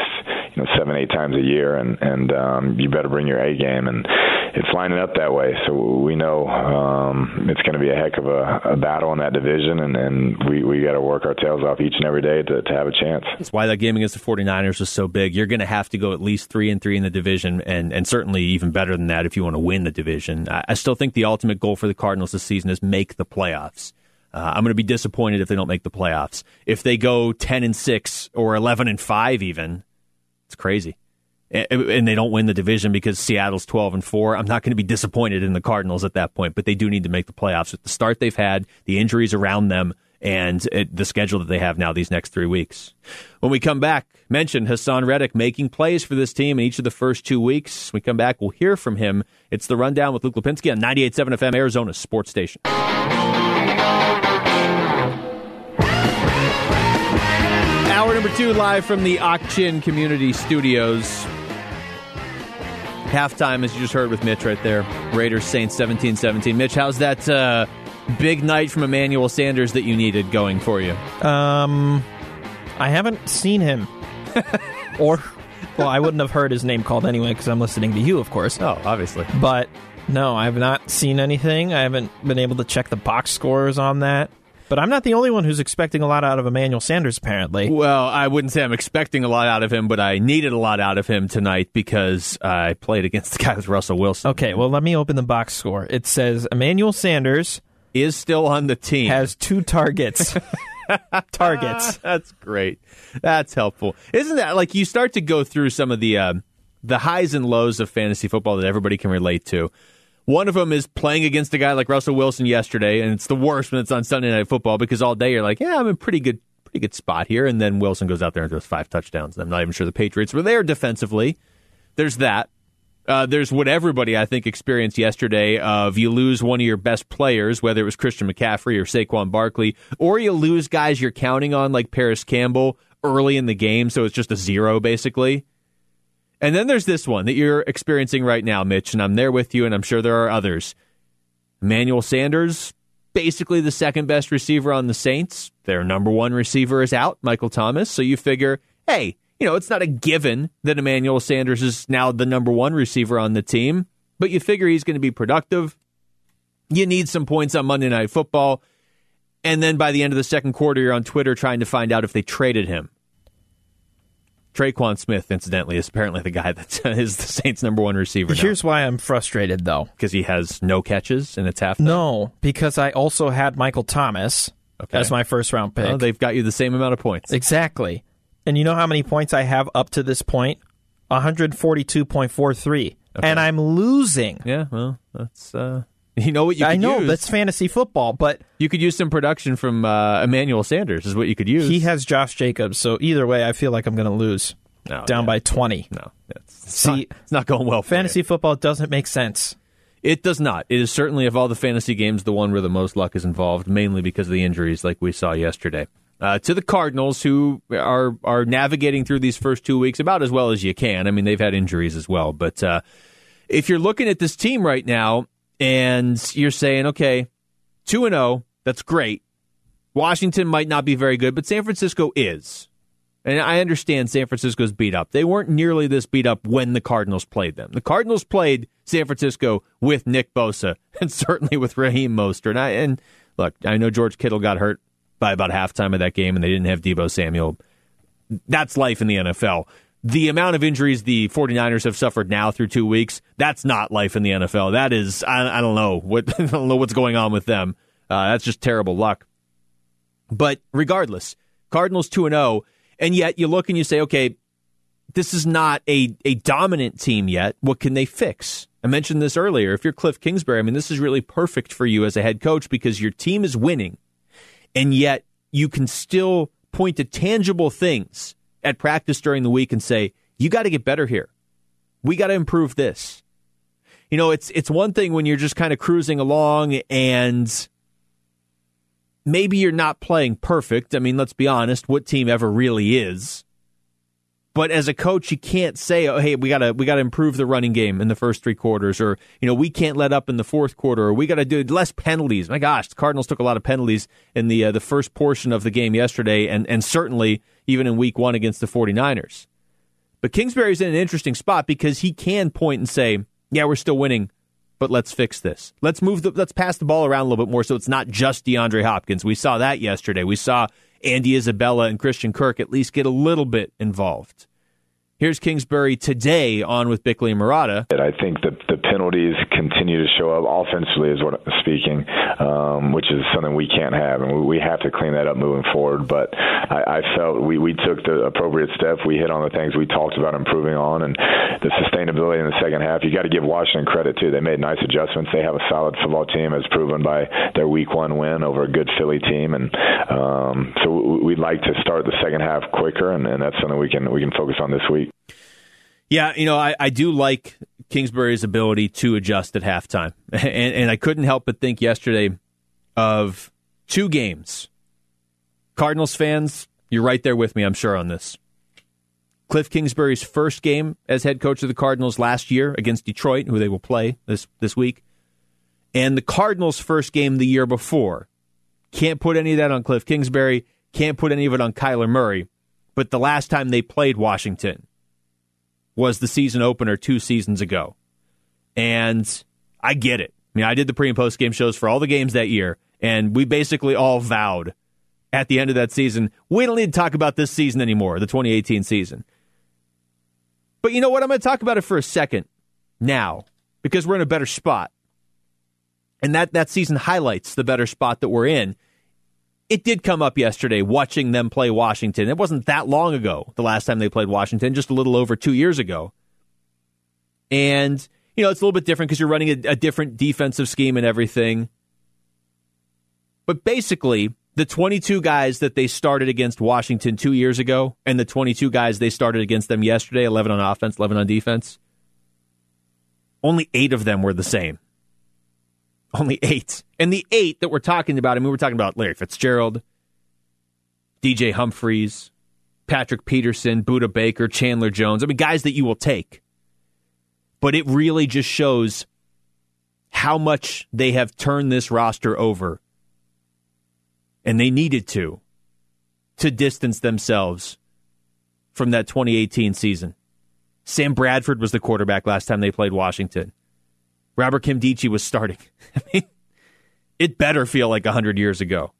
you know seven eight times a year, and and um, you better bring your A game, and it's lining up that way. So we know um, it's going to be a heck of a, a battle in that division, and, and we we got to work our tails off each and every day to, to have a chance. That's why that game against the 49ers was so big. You're going to have to go at least three and three in the division, and and certainly even better than that if you want to win the division. I, I still think the ultimate goal for the Cardinals this season is make the playoffs. Uh, I'm going to be disappointed if they don't make the playoffs. If they go 10 and 6 or 11 and 5 even, it's crazy. And they don't win the division because Seattle's 12 and 4. I'm not going to be disappointed in the Cardinals at that point, but they do need to make the playoffs with the start they've had, the injuries around them, and it, the schedule that they have now these next three weeks. When we come back, mention Haason Reddick making plays for this team in each of the first two weeks. When we come back, we'll hear from him. It's the rundown with Luke Lapinski on 98.7 FM, Arizona Sports Station. Hour number two, live from the Ak-Chin Community Studios. Halftime, as you just heard with Mitch right there. Raiders Saints 17 17. Mitch, how's that uh, big night from Emmanuel Sanders that you needed going for you? Um, I haven't seen him. or, well, I wouldn't have heard his name called anyway because I'm listening to you, of course. Oh, obviously. But no, I have not seen anything. I haven't been able to check the box scores on that. But I'm not the only one who's expecting a lot out of Emmanuel Sanders, apparently. Well, I wouldn't say I'm expecting a lot out of him, but I needed a lot out of him tonight because I played against the guy with Russell Wilson. Okay, well, let me open the box score. It says Emmanuel Sanders Is still on the team. has two targets. targets. That's great. That's helpful. Isn't that like you start to go through some of the uh, the highs and lows of fantasy football that everybody can relate to? One of them is playing against a guy like Russell Wilson yesterday, and it's the worst when it's on Sunday Night Football because all day you're like, yeah, I'm in pretty good, pretty good spot here, and then Wilson goes out there and throws five touchdowns. And I'm not even sure the Patriots were there defensively. There's that. Uh, there's what everybody I think experienced yesterday of you lose one of your best players, whether it was Christian McCaffrey or Saquon Barkley, or you lose guys you're counting on like Parris Campbell early in the game, so it's just a zero basically. And then there's this one that you're experiencing right now, Mitch, and I'm there with you, and I'm sure there are others. Emmanuel Sanders, basically the second best receiver on the Saints. Their number one receiver is out, Michael Thomas. So you figure, hey, you know, it's not a given that Emmanuel Sanders is now the number one receiver on the team, but you figure he's going to be productive. You need some points on Monday Night Football. And then by the end of the second quarter, you're on Twitter trying to find out if they traded him. Tre'Quan Smith, incidentally, is apparently the guy that is the Saints' number one receiver now Here's why I'm frustrated, though. because he has no catches and it's half. No, because I also had Michael Thomas Okay. as my first round pick. Well, they've got you the same amount of points. Exactly. And you know how many points I have up to this point? 142.43. And I'm losing. Yeah, well, that's uh, you know what you. I know use? that's fantasy football, but you could use some production from uh, Emmanuel Sanders. Is what you could use. he has Josh Jacobs. So either way, I feel like I'm going to lose. No, down yeah. by 20. no. It's, See, not, it's not going well. For Fantasy you. football doesn't make sense. It does not. It is certainly of all the fantasy games the one where the most luck is involved, mainly because of the injuries, like we saw yesterday. Uh, to the Cardinals, who are are navigating through these first two weeks about as well as you can. I mean, they've had injuries as well, but uh, if you're looking at this team right now and you're saying, okay, two and zero, that's great. Washington might not be very good, but San Francisco is. And I understand San Francisco's beat up. They weren't nearly this beat up when the Cardinals played them. The Cardinals played San Francisco with Nick Bosa and certainly with Raheem Mostert. And, I, and look, I know George Kittle got hurt by about halftime of that game, and they didn't have Deebo Samuel. That's life in the NFL. The amount of injuries the 49ers have suffered now through two weeks, that's not life in the NFL. That is, I, I don't know what I don't know what's going on with them. Uh, that's just terrible luck. But regardless, Cardinals 2 and 0, and yet you look and you say, okay, this is not a, a dominant team yet. What can they fix? I mentioned this earlier. If you're Cliff Kingsbury, I mean, this is really perfect for you as a head coach because your team is winning, and yet you can still point to tangible things at practice during the week and say, you got to get better here. We got to improve this. You know, it's it's one thing when you're just kind of cruising along and maybe you're not playing perfect. I mean, let's be honest, what team ever really is? But as a coach, you can't say, "Oh, hey, we gotta we gotta improve the running game in the first three quarters," or you know, we can't let up in the fourth quarter, or we got to do less penalties. My gosh, the Cardinals took a lot of penalties in the uh, the first portion of the game yesterday, and and certainly even in Week One against the 49ers. But Kingsbury's in an interesting spot because he can point and say, "Yeah, we're still winning, but let's fix this. Let's move the let's pass the ball around a little bit more so it's not just DeAndre Hopkins. We saw that yesterday. We saw Andy Isabella and Christian Kirk at least get a little bit involved. Here's Kingsbury today on with Bickley and Marotta. And I think that the penalties continue to show up offensively, is what I'm speaking, um, which is something we can't have, and we, we have to clean that up moving forward. But I, I felt we, we took the appropriate step. We hit on the things we talked about improving on, and the sustainability in the second half. You got to give Washington credit too. They made nice adjustments. They have a solid football team, as proven by their Week One win over a good Philly team, and um, so we'd like to start the second half quicker, and, and that's something we can we can focus on this week. Yeah, you know, I, I do like Kingsbury's ability to adjust at halftime. And, and I couldn't help but think yesterday of two games. Cardinals fans, you're right there with me, I'm sure, on this. Cliff Kingsbury's first game as head coach of the Cardinals last year against Detroit, who they will play this this week, and the Cardinals' first game the year before. Can't put any of that on Cliff Kingsbury. Can't put any of it on Kyler Murray. But the last time they played Washington was the season opener two seasons ago. And I get it. I mean, I did the pre and post game shows for all the games that year, and we basically all vowed at the end of that season, we don't need to talk about this season anymore, the 2018 season. But you know what? I'm going to talk about it for a second now because we're in a better spot. And that, that season highlights the better spot that we're in. It did come up yesterday watching them play Washington. It wasn't that long ago, the last time they played Washington, just a little over two years ago. And, you know, it's a little bit different because you're running a, a different defensive scheme and everything. But basically, the 22 guys that they started against Washington two years ago and the 22 guys they started against them yesterday 11 on offense, 11 on defense only eight of them were the same. Only eight. And the eight that we're talking about, I mean, we're talking about Larry Fitzgerald, DJ Humphries, Patrick Peterson, Budda Baker, Chandler Jones. I mean, guys that you will take. But it really just shows how much they have turned this roster over and they needed to to distance themselves from that 2018 season. Sam Bradford was the quarterback last time they played Washington. Robert Nkemdiche was starting. I mean, it better feel like 100 years ago.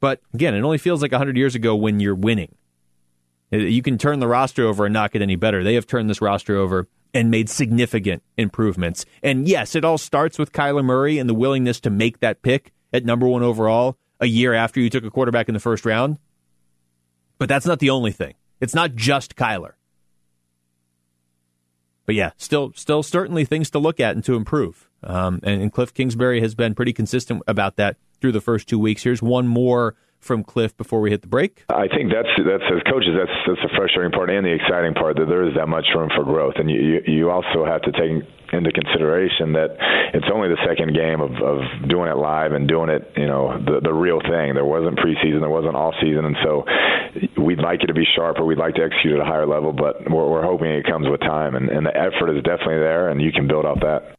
But again, it only feels like 100 years ago when you're winning. Uh, you can turn the roster over and not get any better. They have turned this roster over and made significant improvements. And yes, it all starts with Kyler Murray and the willingness to make that pick at number one overall a year after you took a quarterback in the first round. But that's not the only thing. It's not just Kyler. But yeah, still, still certainly things to look at and to improve. Um, and, and Cliff Kingsbury has been pretty consistent about that through the first two weeks. Here's one more from Cliff before we hit the break? I think that's that's as coaches that's that's the frustrating part and the exciting part that there is that much room for growth, and you you also have to take into consideration that it's only the second game of, of doing it live and doing it, you know, the the real thing. There wasn't preseason, there wasn't off season, and so we'd like it to be sharper. We'd like to execute at a higher level, but we're, we're hoping it comes with time, and, and the effort is definitely there, and you can build off that.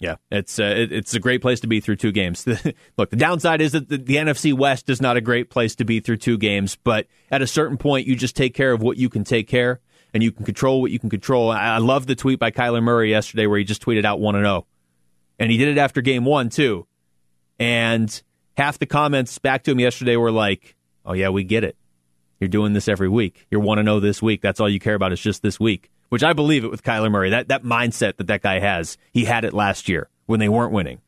Yeah, it's uh, it, it's a great place to be through two games. Look, the downside is that the, the, NFC West is not a great place to be through two games, but at a certain point, you just take care of what you can take care, and you can control what you can control. I, I love the tweet by Kyler Murray yesterday where he just tweeted out one and zero, oh. and he did it after game one too, and half the comments back to him yesterday were like, "Oh yeah, we get it. You're doing this every week. You're one and zero oh this week. That's all you care about is just this week." Which I believe it with Kyler Murray. That that mindset that that guy has, he had it last year when they weren't winning.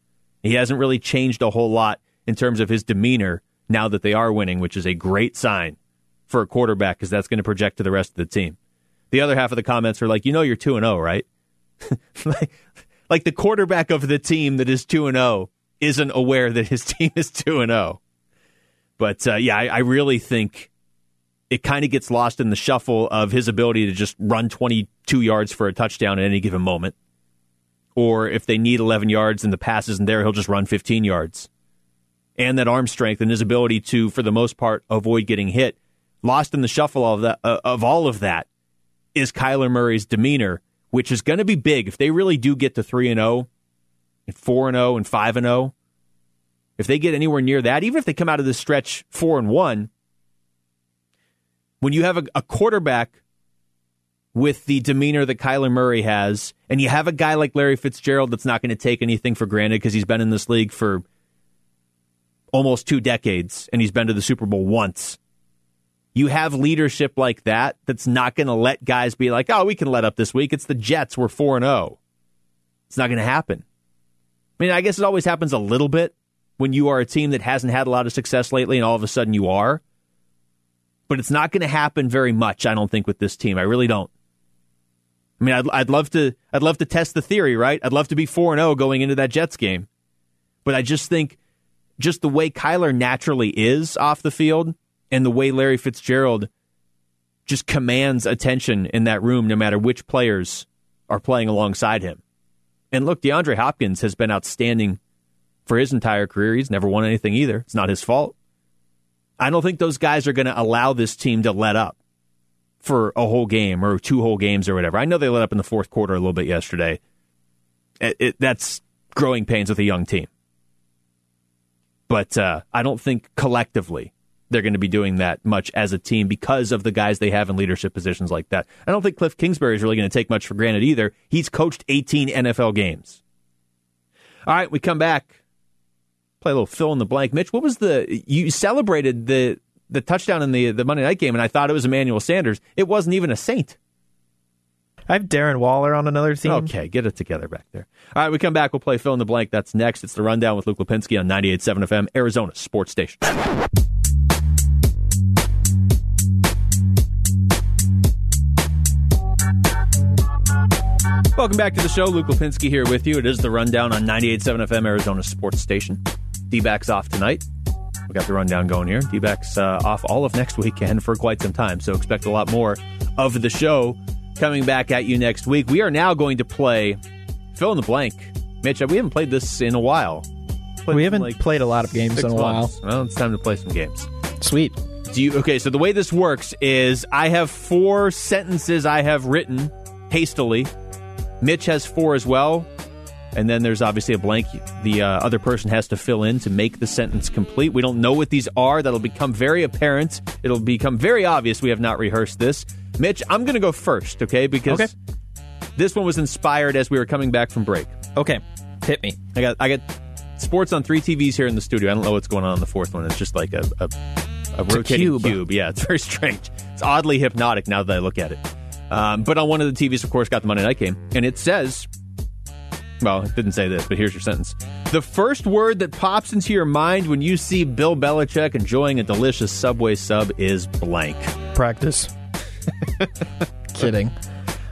He hasn't really changed a whole lot in terms of his demeanor now that they are winning, which is a great sign for a quarterback because that's going to project to the rest of the team. The other half of the comments are like, you know, you're two and zero, oh, right? like, like the quarterback of the team that is two and zero oh isn't aware that his team is two and zero. Oh. But uh, yeah, I, I really think it kind of gets lost in the shuffle of his ability to just run 22 yards for a touchdown at any given moment. Or if they need 11 yards and the pass isn't there, he'll just run 15 yards. And that arm strength and his ability to, for the most part, avoid getting hit. Lost in the shuffle of, that, uh, of all of that is Kyler Murray's demeanor, which is going to be big if they really do get to 3 and 0, and 4 and 0, and 5 and 0. If they get anywhere near that, even if they come out of this stretch 4 and 1, when you have a, a quarterback with the demeanor that Kyler Murray has, and you have a guy like Larry Fitzgerald that's not going to take anything for granted because he's been in this league for almost two decades and he's been to the Super Bowl once. You have leadership like that that's not going to let guys be like, oh, we can let up this week. It's the Jets. We're 4 and 0. It's not going to happen. I mean, I guess it always happens a little bit when you are a team that hasn't had a lot of success lately and all of a sudden you are but it's not going to happen very much. I don't think with this team. I really don't. I mean, I'd, I'd love to. I'd love to test the theory, right? I'd love to be four and zero oh going into that Jets game, but I just think, just the way Kyler naturally is off the field, and the way Larry Fitzgerald just commands attention in that room, no matter which players are playing alongside him. And look, DeAndre Hopkins has been outstanding for his entire career. He's never won anything either. It's not his fault. I don't think those guys are going to allow this team to let up. for a whole game or two whole games or whatever. I know they let up in the fourth quarter a little bit yesterday. It, it, that's growing pains with a young team. But uh, I don't think collectively they're going to be doing that much as a team because of the guys they have in leadership positions like that. I don't think Cliff Kingsbury is really going to take much for granted either. He's coached 18 NFL games. All right, we come back. Play a little fill in the blank. Mitch, what was the you celebrated the the touchdown in the the Monday night game and I thought it was Emmanuel Sanders. It wasn't even a Saint. I have Darren Waller on another team. Okay, get it together back there. All right, we come back. We'll play fill in the blank. That's next. It's the rundown with Luke Lapinski on 98.7 FM, Arizona Sports Station. Welcome back to the show. Luke Lapinski here with you. It is the rundown on 98.7 FM, Arizona Sports Station. D-backs off tonight. We got the rundown going here. D-backs uh, off all of next week and for quite some time. So expect a lot more of the show coming back at you next week. We are now going to play fill in the blank. Mitch, we haven't played this in a while. Played we haven't like played a lot of games in a months. while. Well, it's time to play some games. Sweet. Do you okay? So the way this works is I have four sentences I have written hastily. Mitch has four as well, and then there's obviously a blank the uh, other person has to fill in to make the sentence complete. We don't know what these are. That'll become very apparent. It'll become very obvious we have not rehearsed this. Mitch, I'm going to go first, okay? Because okay. this one was inspired as we were coming back from break. Okay, hit me. I got I got sports on three TVs here in the studio. I don't know what's going on on the fourth one. It's just like a a, a rotating cube. cube. Yeah, it's very strange. It's oddly hypnotic now that I look at it. Um, but on one of the TVs, of course, got the Monday night game, and it says, well, it didn't say this, but here's your sentence. The first word that pops into your mind when you see Bill Belichick enjoying a delicious Subway sub is blank. Practice. Kidding.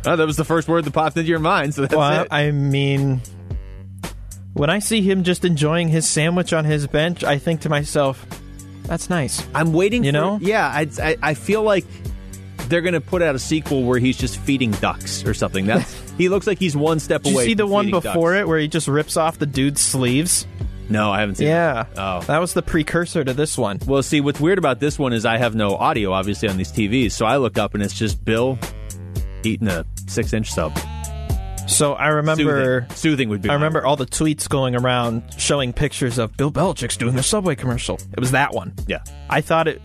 Oh, that was the first word that popped into your mind. So that's well, it. I mean, when I see him just enjoying his sandwich on his bench, I think to myself, "That's nice." I'm waiting. You for, know? Yeah, I, I, I feel like they're going to put out a sequel where he's just feeding ducks or something. That's he looks like he's one step Did away. You see the one before ducks. it where he just rips off the dude's sleeves? No, I haven't seen. It. Yeah, that. oh, that was the precursor to this one. Well, see, what's weird about this one is I have no audio, obviously, on these TVs. So I look up and it's just Bill eating a six-inch sub. So I remember soothing, soothing would be. I remember all the tweets going around showing pictures of Bill Belichick's doing a Subway commercial. It was that one. Yeah, I thought it.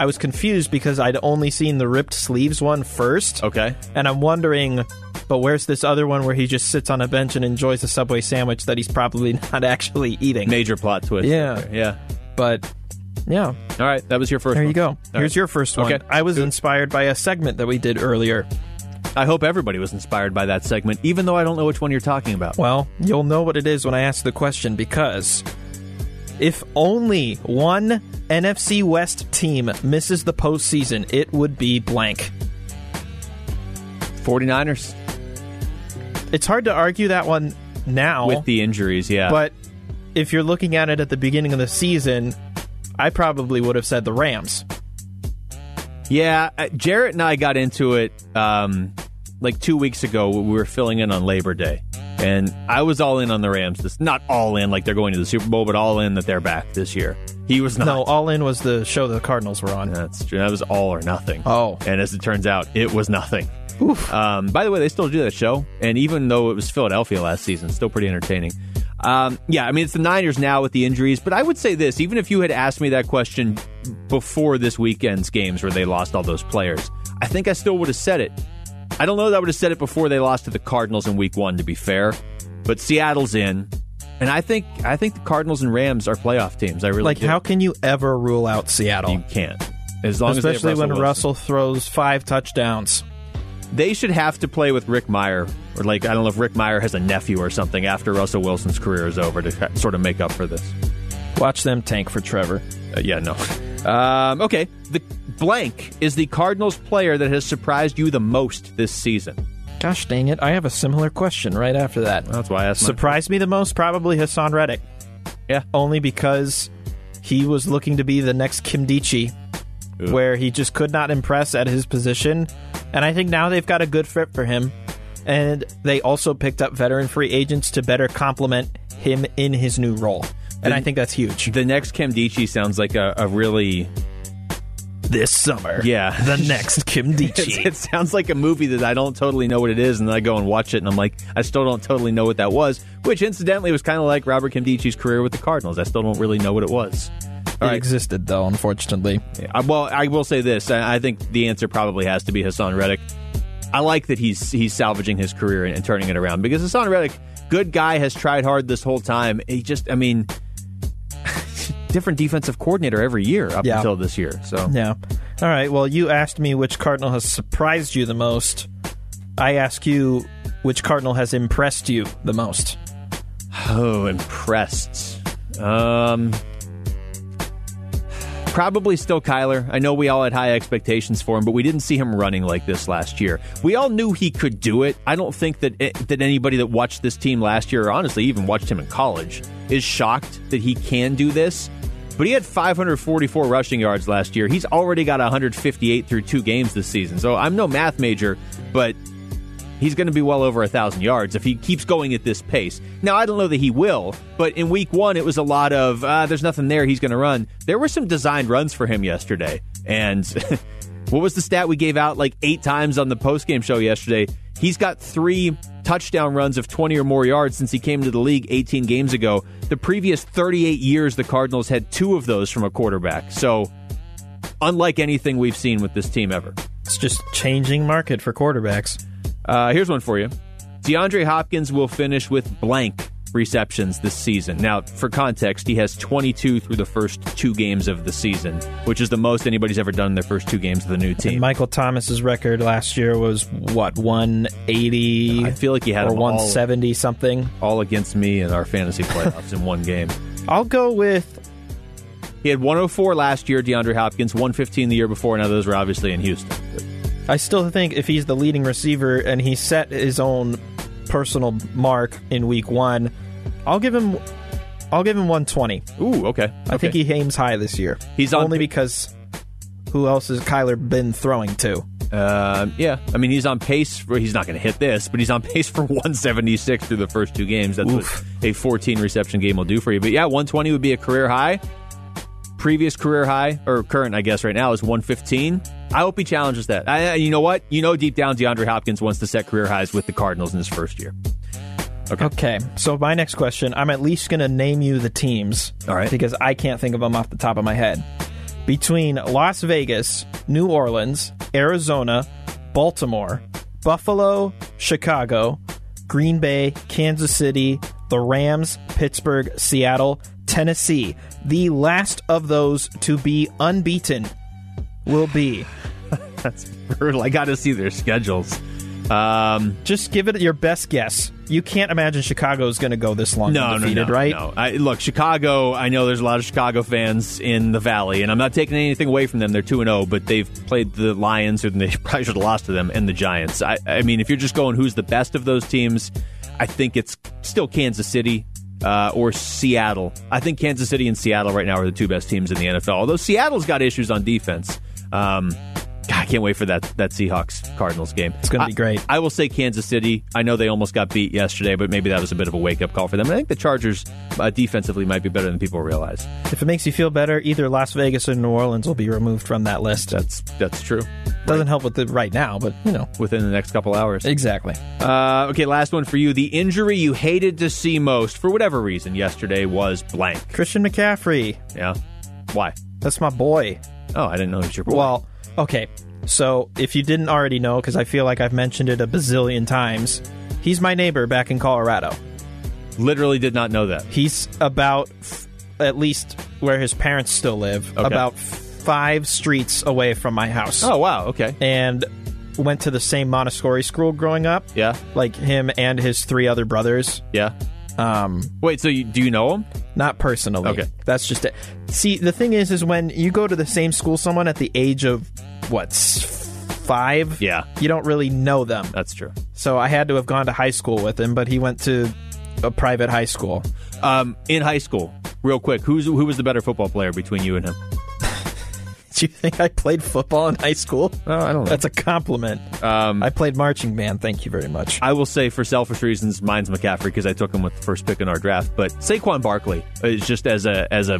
I was confused because I'd only seen the ripped sleeves one first. Okay, and I'm wondering but where's this other one where he just sits on a bench and enjoys a Subway sandwich that he's probably not actually eating? Major plot twist. Yeah. Yeah. But yeah. All right. That was your first There one. you go. All Here's right. your first one. Okay. I was inspired by a segment that we did earlier. I hope everybody was inspired by that segment, even though I don't know which one you're talking about. Well, you'll know what it is when I ask the question because if only one NFC West team misses the postseason, it would be blank. 49ers. It's hard to argue that one now with the injuries, yeah. But if you're looking at it at the beginning of the season, I probably would have said the Rams. Yeah, uh, Jarrett and I got into it um, like two weeks ago. We were filling in on Labor Day, and I was all in on the Rams. This not all in like they're going to the Super Bowl, but all in that they're back this year. He was not. No, all in was the show the Cardinals were on. That's true. That was all or nothing. Oh, and as it turns out, it was nothing. Um, by the way, they still do that show, and even though it was Philadelphia last season, still pretty entertaining. Um, yeah, I mean it's the Niners now with the injuries, but I would say this: even if you had asked me that question before this weekend's games where they lost all those players, I think I still would have said it. I don't know that I would have said it before they lost to the Cardinals in Week One, to be fair, but Seattle's in. And I think I think the Cardinals and Rams are playoff teams. I really like. Do. How can you ever rule out Seattle? You can't. As long especially as when Russell, Russell throws five touchdowns they should have to play with Rick Mirer. or like I don't know if Rick Mirer has a nephew or something after Russell Wilson's career is over to sort of make up for this. Watch them tank for Trevor. Uh, yeah, no. Um, okay, the blank is the Cardinals player that has surprised you the most this season. Gosh dang it! I have a similar question right after that. That's why I asked. Surprised me the most, probably Haason Reddick. Yeah, only because he was looking to be the next Nkemdiche where he just could not impress at his position. And I think now they've got a good fit for him. And they also picked up veteran free agents to better complement him in his new role. And the, I think that's huge. The next Nkemdiche sounds like a, a really this summer. Yeah. the next Kim Dichi. it sounds like a movie that I don't totally know what it is, and then I go and watch it, and I'm like, I still don't totally know what that was. Which, incidentally, was kind of like Robert Nkemdiche's career with the Cardinals. I still don't really know what it was. All It right. existed though, unfortunately. Uh, well, I will say this: I, I think the answer probably has to be Haason Reddick. I like that he's he's salvaging his career and, and turning it around because Haason Reddick, good guy, has tried hard this whole time. He just, I mean, different defensive coordinator every year up Yeah. until this year. So Yeah. All right. Well, you asked me which Cardinal has surprised you the most. I ask you which Cardinal has impressed you the most. Oh, impressed. Um, probably still Kyler. I know we all had high expectations for him, but we didn't see him running like this last year. We all knew he could do it. I don't think that it, that anybody that watched this team last year, or honestly even watched him in college, is shocked that he can do this. But he had 544 rushing yards last year. He's already got 158 through two games this season. So I'm no math major, but he's going to be well over a thousand yards if he keeps going at this pace. Now I don't know that he will, but in week one it was a lot of uh, there's nothing there. He's going to run. There were some designed runs for him yesterday, and what was the stat we gave out like eight times on the post game show yesterday? He's got three touchdown runs of 20 or more yards since he came to the league 18 games ago. The previous 38 years, the Cardinals had two of those from a quarterback. So, unlike anything we've seen with this team ever. It's just changing market for quarterbacks. Uh, here's one for you. DeAndre Hopkins will finish with blank receptions this season. Now, for context, he has 22 through the first two games of the season, which is the most anybody's ever done in their first two games of the new team. Michael Thomas's record last year was what 180 I feel like he had or them all, 170 something. all against me in our fantasy playoffs in one game. I'll go with He had 104 last year, DeAndre Hopkins, 115 the year before. Now, those were obviously in Houston. I still think if he's the leading receiver and he set his own personal mark in week 1, I'll give him I'll give him 120. Ooh, okay. I think he aims high this year. He's on- only because who else has Kyler been throwing to? Uh, yeah, I mean he's on pace for he's not going to hit this, but he's on pace for 176 through the first two games. That's Oof. what a 14 reception game will do for you. But yeah, 120 would be a career high. Previous career high or current, I guess, right now is 115. I hope he challenges that. I, you know what? You know deep down, DeAndre Hopkins wants to set career highs with the Cardinals in his first year. Okay, so my next question, I'm at least going to name you the teams. All right. Because I can't think of them off the top of my head. Between Las Vegas, New Orleans, Arizona, Baltimore, Buffalo, Chicago, Green Bay, Kansas City, the Rams, Pittsburgh, Seattle, Tennessee, the last of those to be unbeaten will be. That's brutal. I got to see their schedules. Um, Just give it your best guess. You can't imagine Chicago is going to go this long No, no, undefeated, no, right? No, I, look, Chicago. I know there's a lot of Chicago fans in the Valley, and I'm not taking anything away from them. They're two and zero, but they've played the Lions, and they probably should have lost to them, and the Giants. I, I mean, if you're just going who's the best of those teams, I think it's still Kansas City. Uh, or Seattle. I think Kansas City and Seattle right now are the two best teams in the NFL. Although Seattle's got issues on defense. Um, I can't wait for that that Seahawks Cardinals game. It's gonna be great. I will say Kansas City. I know they almost got beat yesterday, but maybe that was a bit of a wake up call for them. I think the Chargers uh, defensively might be better than people realize. If it makes you feel better, either Las Vegas or New Orleans will be removed from that list. That's that's true. Doesn't help with it right now, but you know. Within the next couple hours. Exactly. Uh, okay, last one for you. The injury you hated to see most, for whatever reason, yesterday was blank. Christian McCaffrey. Yeah. Why? That's my boy. Oh, I didn't know he was your boy. Well, okay. So if you didn't already know, because I feel like I've mentioned it a bazillion times, he's my neighbor back in Colorado. literally did not know that. He's about, f- at least where his parents still live, Okay. about five streets away from my house. Oh, wow. Okay. And went to the same Montessori school growing up. Yeah. Like him and his three other brothers. Yeah. Um, Wait, so you, do you know him? Not personally. Okay. That's just it. See, the thing is, is when you go to the same school, someone at the age of what s- five, Yeah. you don't really know them. That's true. So I had to have gone to high school with him, but he went to a private high school. Um, in high school, real quick, who's who was the better football player between you and him? Do you think I played football in high school? Oh, I don't know. That's a compliment. Um, I played marching band. Thank you very much. I will say, for selfish reasons, mine's McCaffrey because I took him with the first pick in our draft. But Saquon Barkley is just as a as a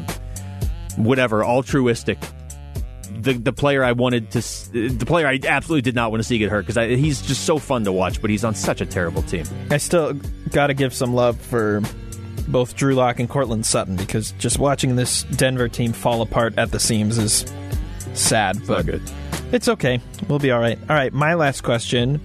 whatever altruistic the the player I wanted to, the player I absolutely did not want to see get hurt because he's just so fun to watch, but he's on such a terrible team. I still got to give some love for both Drew Lock and Courtland Sutton because just watching this Denver team fall apart at the seams is sad. It's but. It's okay. We'll be all right. All right, my last question.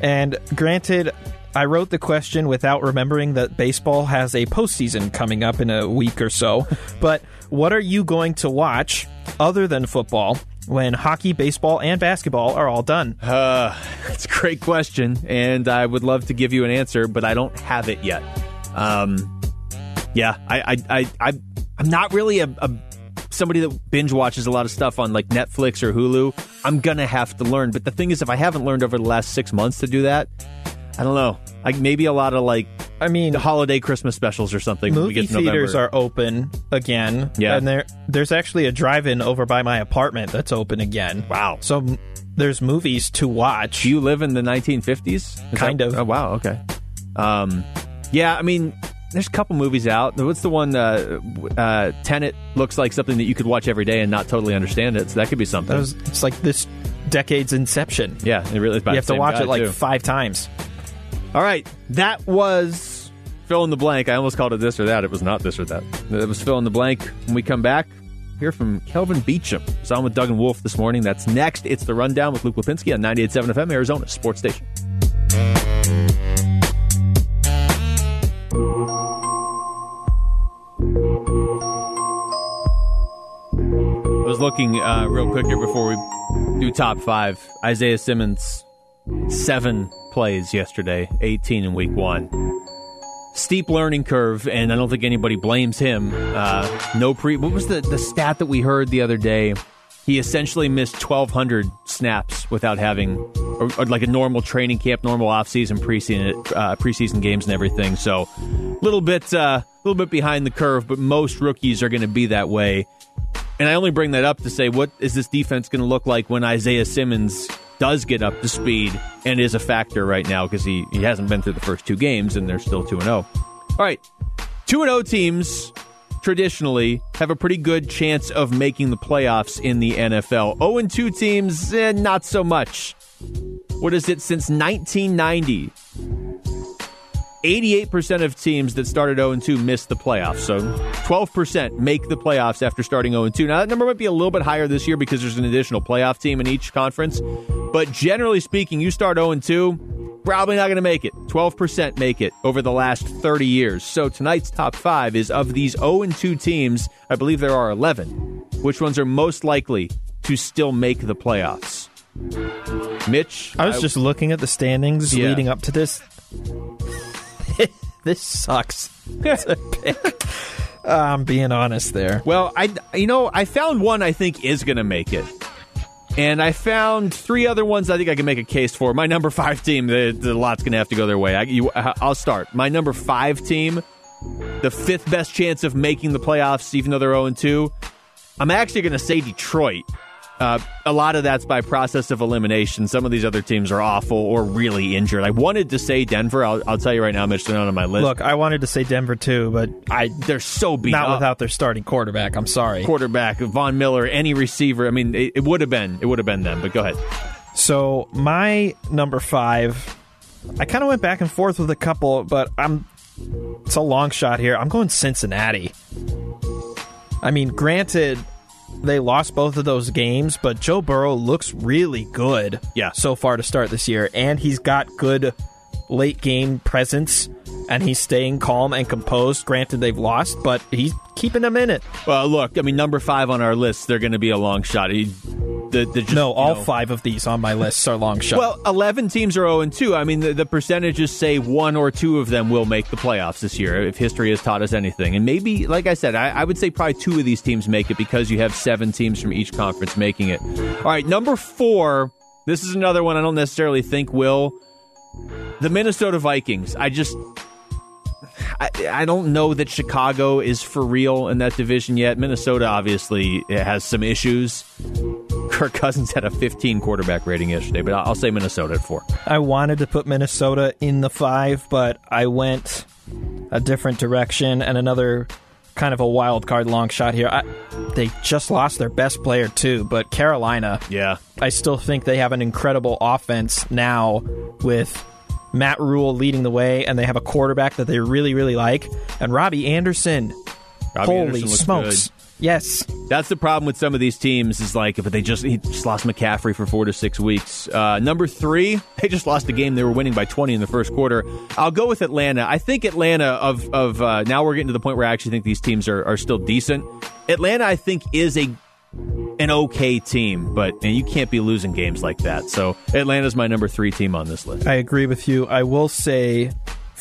And granted, I wrote the question without remembering that baseball has a postseason coming up in a week or so. but what are you going to watch other than football when hockey, baseball, and basketball are all done? Uh, it's a great question, and I would love to give you an answer, but I don't have it yet. Um, yeah, I, I, I, I I'm not really a, a somebody that binge watches a lot of stuff on like Netflix or Hulu. I'm gonna have to learn, but the thing is, if I haven't learned over the last six months to do that, I don't know. Like maybe a lot of like I mean, holiday Christmas specials or something. when we movie theaters November. are open again. Yeah. and there there's actually a drive-in over by my apartment that's open again. Wow. So there's movies to watch. Do you live in the 1950s? Is Kind that- of. Oh wow. Okay. Um, yeah. I mean, there's a couple movies out. What's the one? Uh, uh, Tenet looks like something that you could watch every day and not totally understand it. So that could be something. That was, it's like this decade's Inception. yeah, it really is. You have to watch it like too. five times. All right, that was fill in the blank. I almost called it this or that. It was not this or that. It was fill in the blank. When we come back, hear from Kelvin Beachum. He's on with Doug and Wolf this morning. That's next. It's the rundown with Luke Lapinski on 98.7 FM, Arizona Sports Station. Was looking uh, real quick here before we do top five. Isaiah Simmons, seven plays yesterday, 18 in week one. Steep learning curve, and I don't think anybody blames him. Uh, no pre. What was the, the stat that we heard the other day? He essentially missed 1,200 snaps without having, or, or like a normal training camp, normal offseason, preseason, uh, preseason games, and everything. So, a little bit, uh, little bit behind the curve, but most rookies are going to be that way. And I only bring that up to say, what is this defense going to look like when Isaiah Simmons does get up to speed and is a factor right now because he, he hasn't been through the first two games and they're still 2 0. All right. 2 0 teams traditionally have a pretty good chance of making the playoffs in the NFL. 0 2 teams, eh, not so much. What is it since 1990? 88% of teams that started 0 2 missed the playoffs. So 12% make the playoffs after starting 0 2. Now, that number might be a little bit higher this year because there's an additional playoff team in each conference. But generally speaking, you start 0 2, probably not going to make it. 12% make it over the last 30 years. So tonight's top five is of these 0 2 teams, I believe there are 11. Which ones are most likely to still make the playoffs? Mitch? I was just looking at the standings Yeah. leading up to this. this sucks. It's a pick. I'm being honest there. Well, I you know I found one I think is going to make it, and I found three other ones I think I can make a case for. My number five team, the, the lot's going to have to go their way. I, you, I'll start. My number five team, the fifth best chance of making the playoffs, even though they're zero and two. I'm actually going to say Detroit. Uh, a lot of that's by process of elimination. Some of these other teams are awful or really injured. I wanted to say Denver. I'll, I'll tell you right now, Mitch, they're not on my list. Look, I wanted to say Denver too, but I they're so beat not up. without their starting quarterback. I'm sorry. quarterback, Von Miller, any receiver. I mean, it, it would have been it would have been them. But go ahead. So my number five, I kind of went back and forth with a couple, but I'm it's a long shot here. I'm going Cincinnati. I mean, granted, they lost both of those games, but Joe Burrow looks really good. Yeah. so far to start this year, and he's got good late game presence, and he's staying calm and composed. Granted, they've lost, but he's keeping them in it. Well, look, I mean, number five on our list, they're going to be a long shot. He, the, the, just, No, you all know- five of these on my list are long shots. Well, 11 teams are 0 and 2. I mean, the, the percentages say one or two of them will make the playoffs this year, if history has taught us anything. And maybe, like I said, I, I would say probably two of these teams make it because you have seven teams from each conference making it. All right, number four. This is another one I don't necessarily think will. The Minnesota Vikings. I just. I, I don't know that Chicago is for real in that division yet. Minnesota obviously has some issues. Kirk Cousins had a 15 quarterback rating yesterday, but I'll say Minnesota at four. I wanted to put Minnesota in the five, but I went a different direction and another kind of a wild card long shot here. I, they just lost their best player too, but Carolina, Yeah. I still think they have an incredible offense now with Matt Rhule leading the way, and they have a quarterback that they really, really like, and Robby Anderson. Robbie Holy Anderson smokes! Yes, That's the problem with some of these teams is like, but they just he just lost McCaffrey for four to six weeks. Uh, number three, they just lost a game they were winning by twenty in the first quarter. I'll go with Atlanta. I think Atlanta of of uh, now we're getting to the point where I actually think these teams are, are still decent. Atlanta, I think, is a an okay team, but and you can't be losing games like that. So Atlanta's my number three team on this list. I agree with you. I will say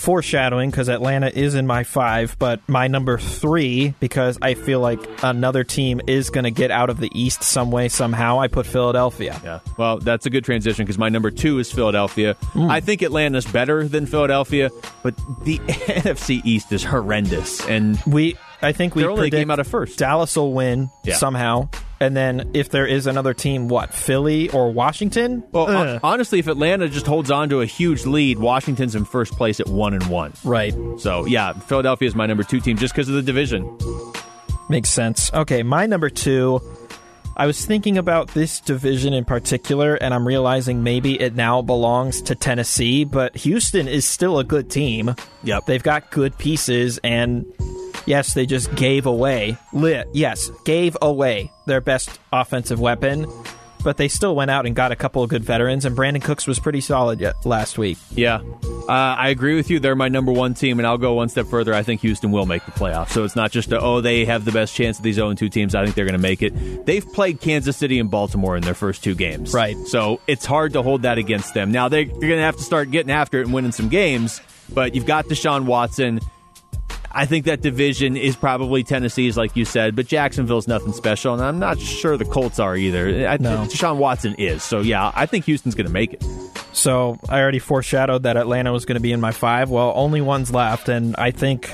foreshadowing because Atlanta is in my five, but my number three because I feel like another team is going to get out of the East some way somehow. I put Philadelphia. Yeah. Well, that's a good transition because my number two is Philadelphia. Hmm. I think Atlanta's better than Philadelphia, but the NFC East is horrendous. And We, I think we They're only predict game out of first. Dallas will win Yeah. somehow, and then if there is another team, what Philly or Washington? well, eh. Ugh. honestly, if Atlanta just holds on to a huge lead, Washington's in first place at one and one. right, So yeah, Philadelphia is my number two team just because of the division. makes sense. Okay, my number two. I was thinking about this division in particular, and I'm realizing maybe it now belongs to Tennessee, but Houston is still a good team. Yep. They've got good pieces, and yes, they just gave away. Lit, yes, gave away their best offensive weapon, but they still went out and got a couple of good veterans, and Brandin Cooks was pretty solid yet last week. Yeah, uh, I agree with you. They're my number one team, and I'll go one step further. I think Houston will make the playoffs. So it's not just a, oh they have the best chance of these 0 2 teams. I think they're going to make it. They've played Kansas City and Baltimore in their first two games, Right. So it's hard to hold that against them. Now they, they're going to have to start getting after it and winning some games. But you've got Deshaun Watson. I think that division is probably Tennessee's, like you said, but Jacksonville's nothing special, and I'm not sure the Colts are either. I, No. Deshaun Watson is, so yeah, I think Houston's going to make it. So I already foreshadowed that Atlanta was going to be in my five. Well, only one's left, and I think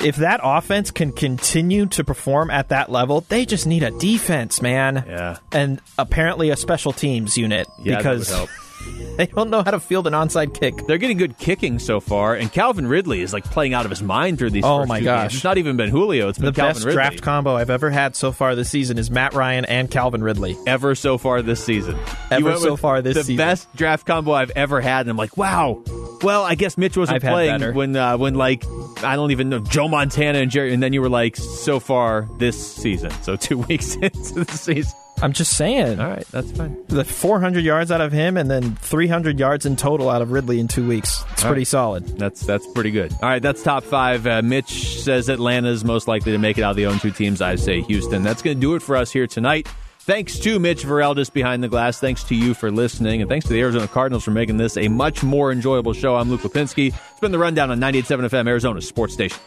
if that offense can continue to perform at that level, they just need a defense, man. Yeah. And apparently a special teams unit Yeah, that would because help. they don't know how to field an onside kick. They're getting good kicking so far, and Calvin Ridley is like playing out of his mind through these. Oh first my gosh. games. It's not even been Julio; it's been The Calvin best Ridley. draft combo I've ever had so far this season is Matt Ryan and Calvin Ridley. ever so far this season. Ever so far this the season. best draft combo I've ever had, and I'm like, wow. Well, I guess Mitch wasn't I've playing when uh, when like I don't even know Joe Montana and Jerry, and then you were like, so far this season, so two weeks into the season. I'm just saying. All right, that's fine. The 400 yards out of him and then 300 yards in total out of Ridley in two weeks. It's All pretty right. solid. That's that's pretty good. All right, that's top five. Uh, Mitch says Atlanta's most likely to make it out of the own 2 teams. I say Houston. That's going to do it for us here tonight. Thanks to Mitch Vareldis behind the glass. Thanks to you for listening. And thanks to the Arizona Cardinals for making this a much more enjoyable show. I'm Luke Lapinski. It's been the rundown on 98.7 FM, Arizona sports station.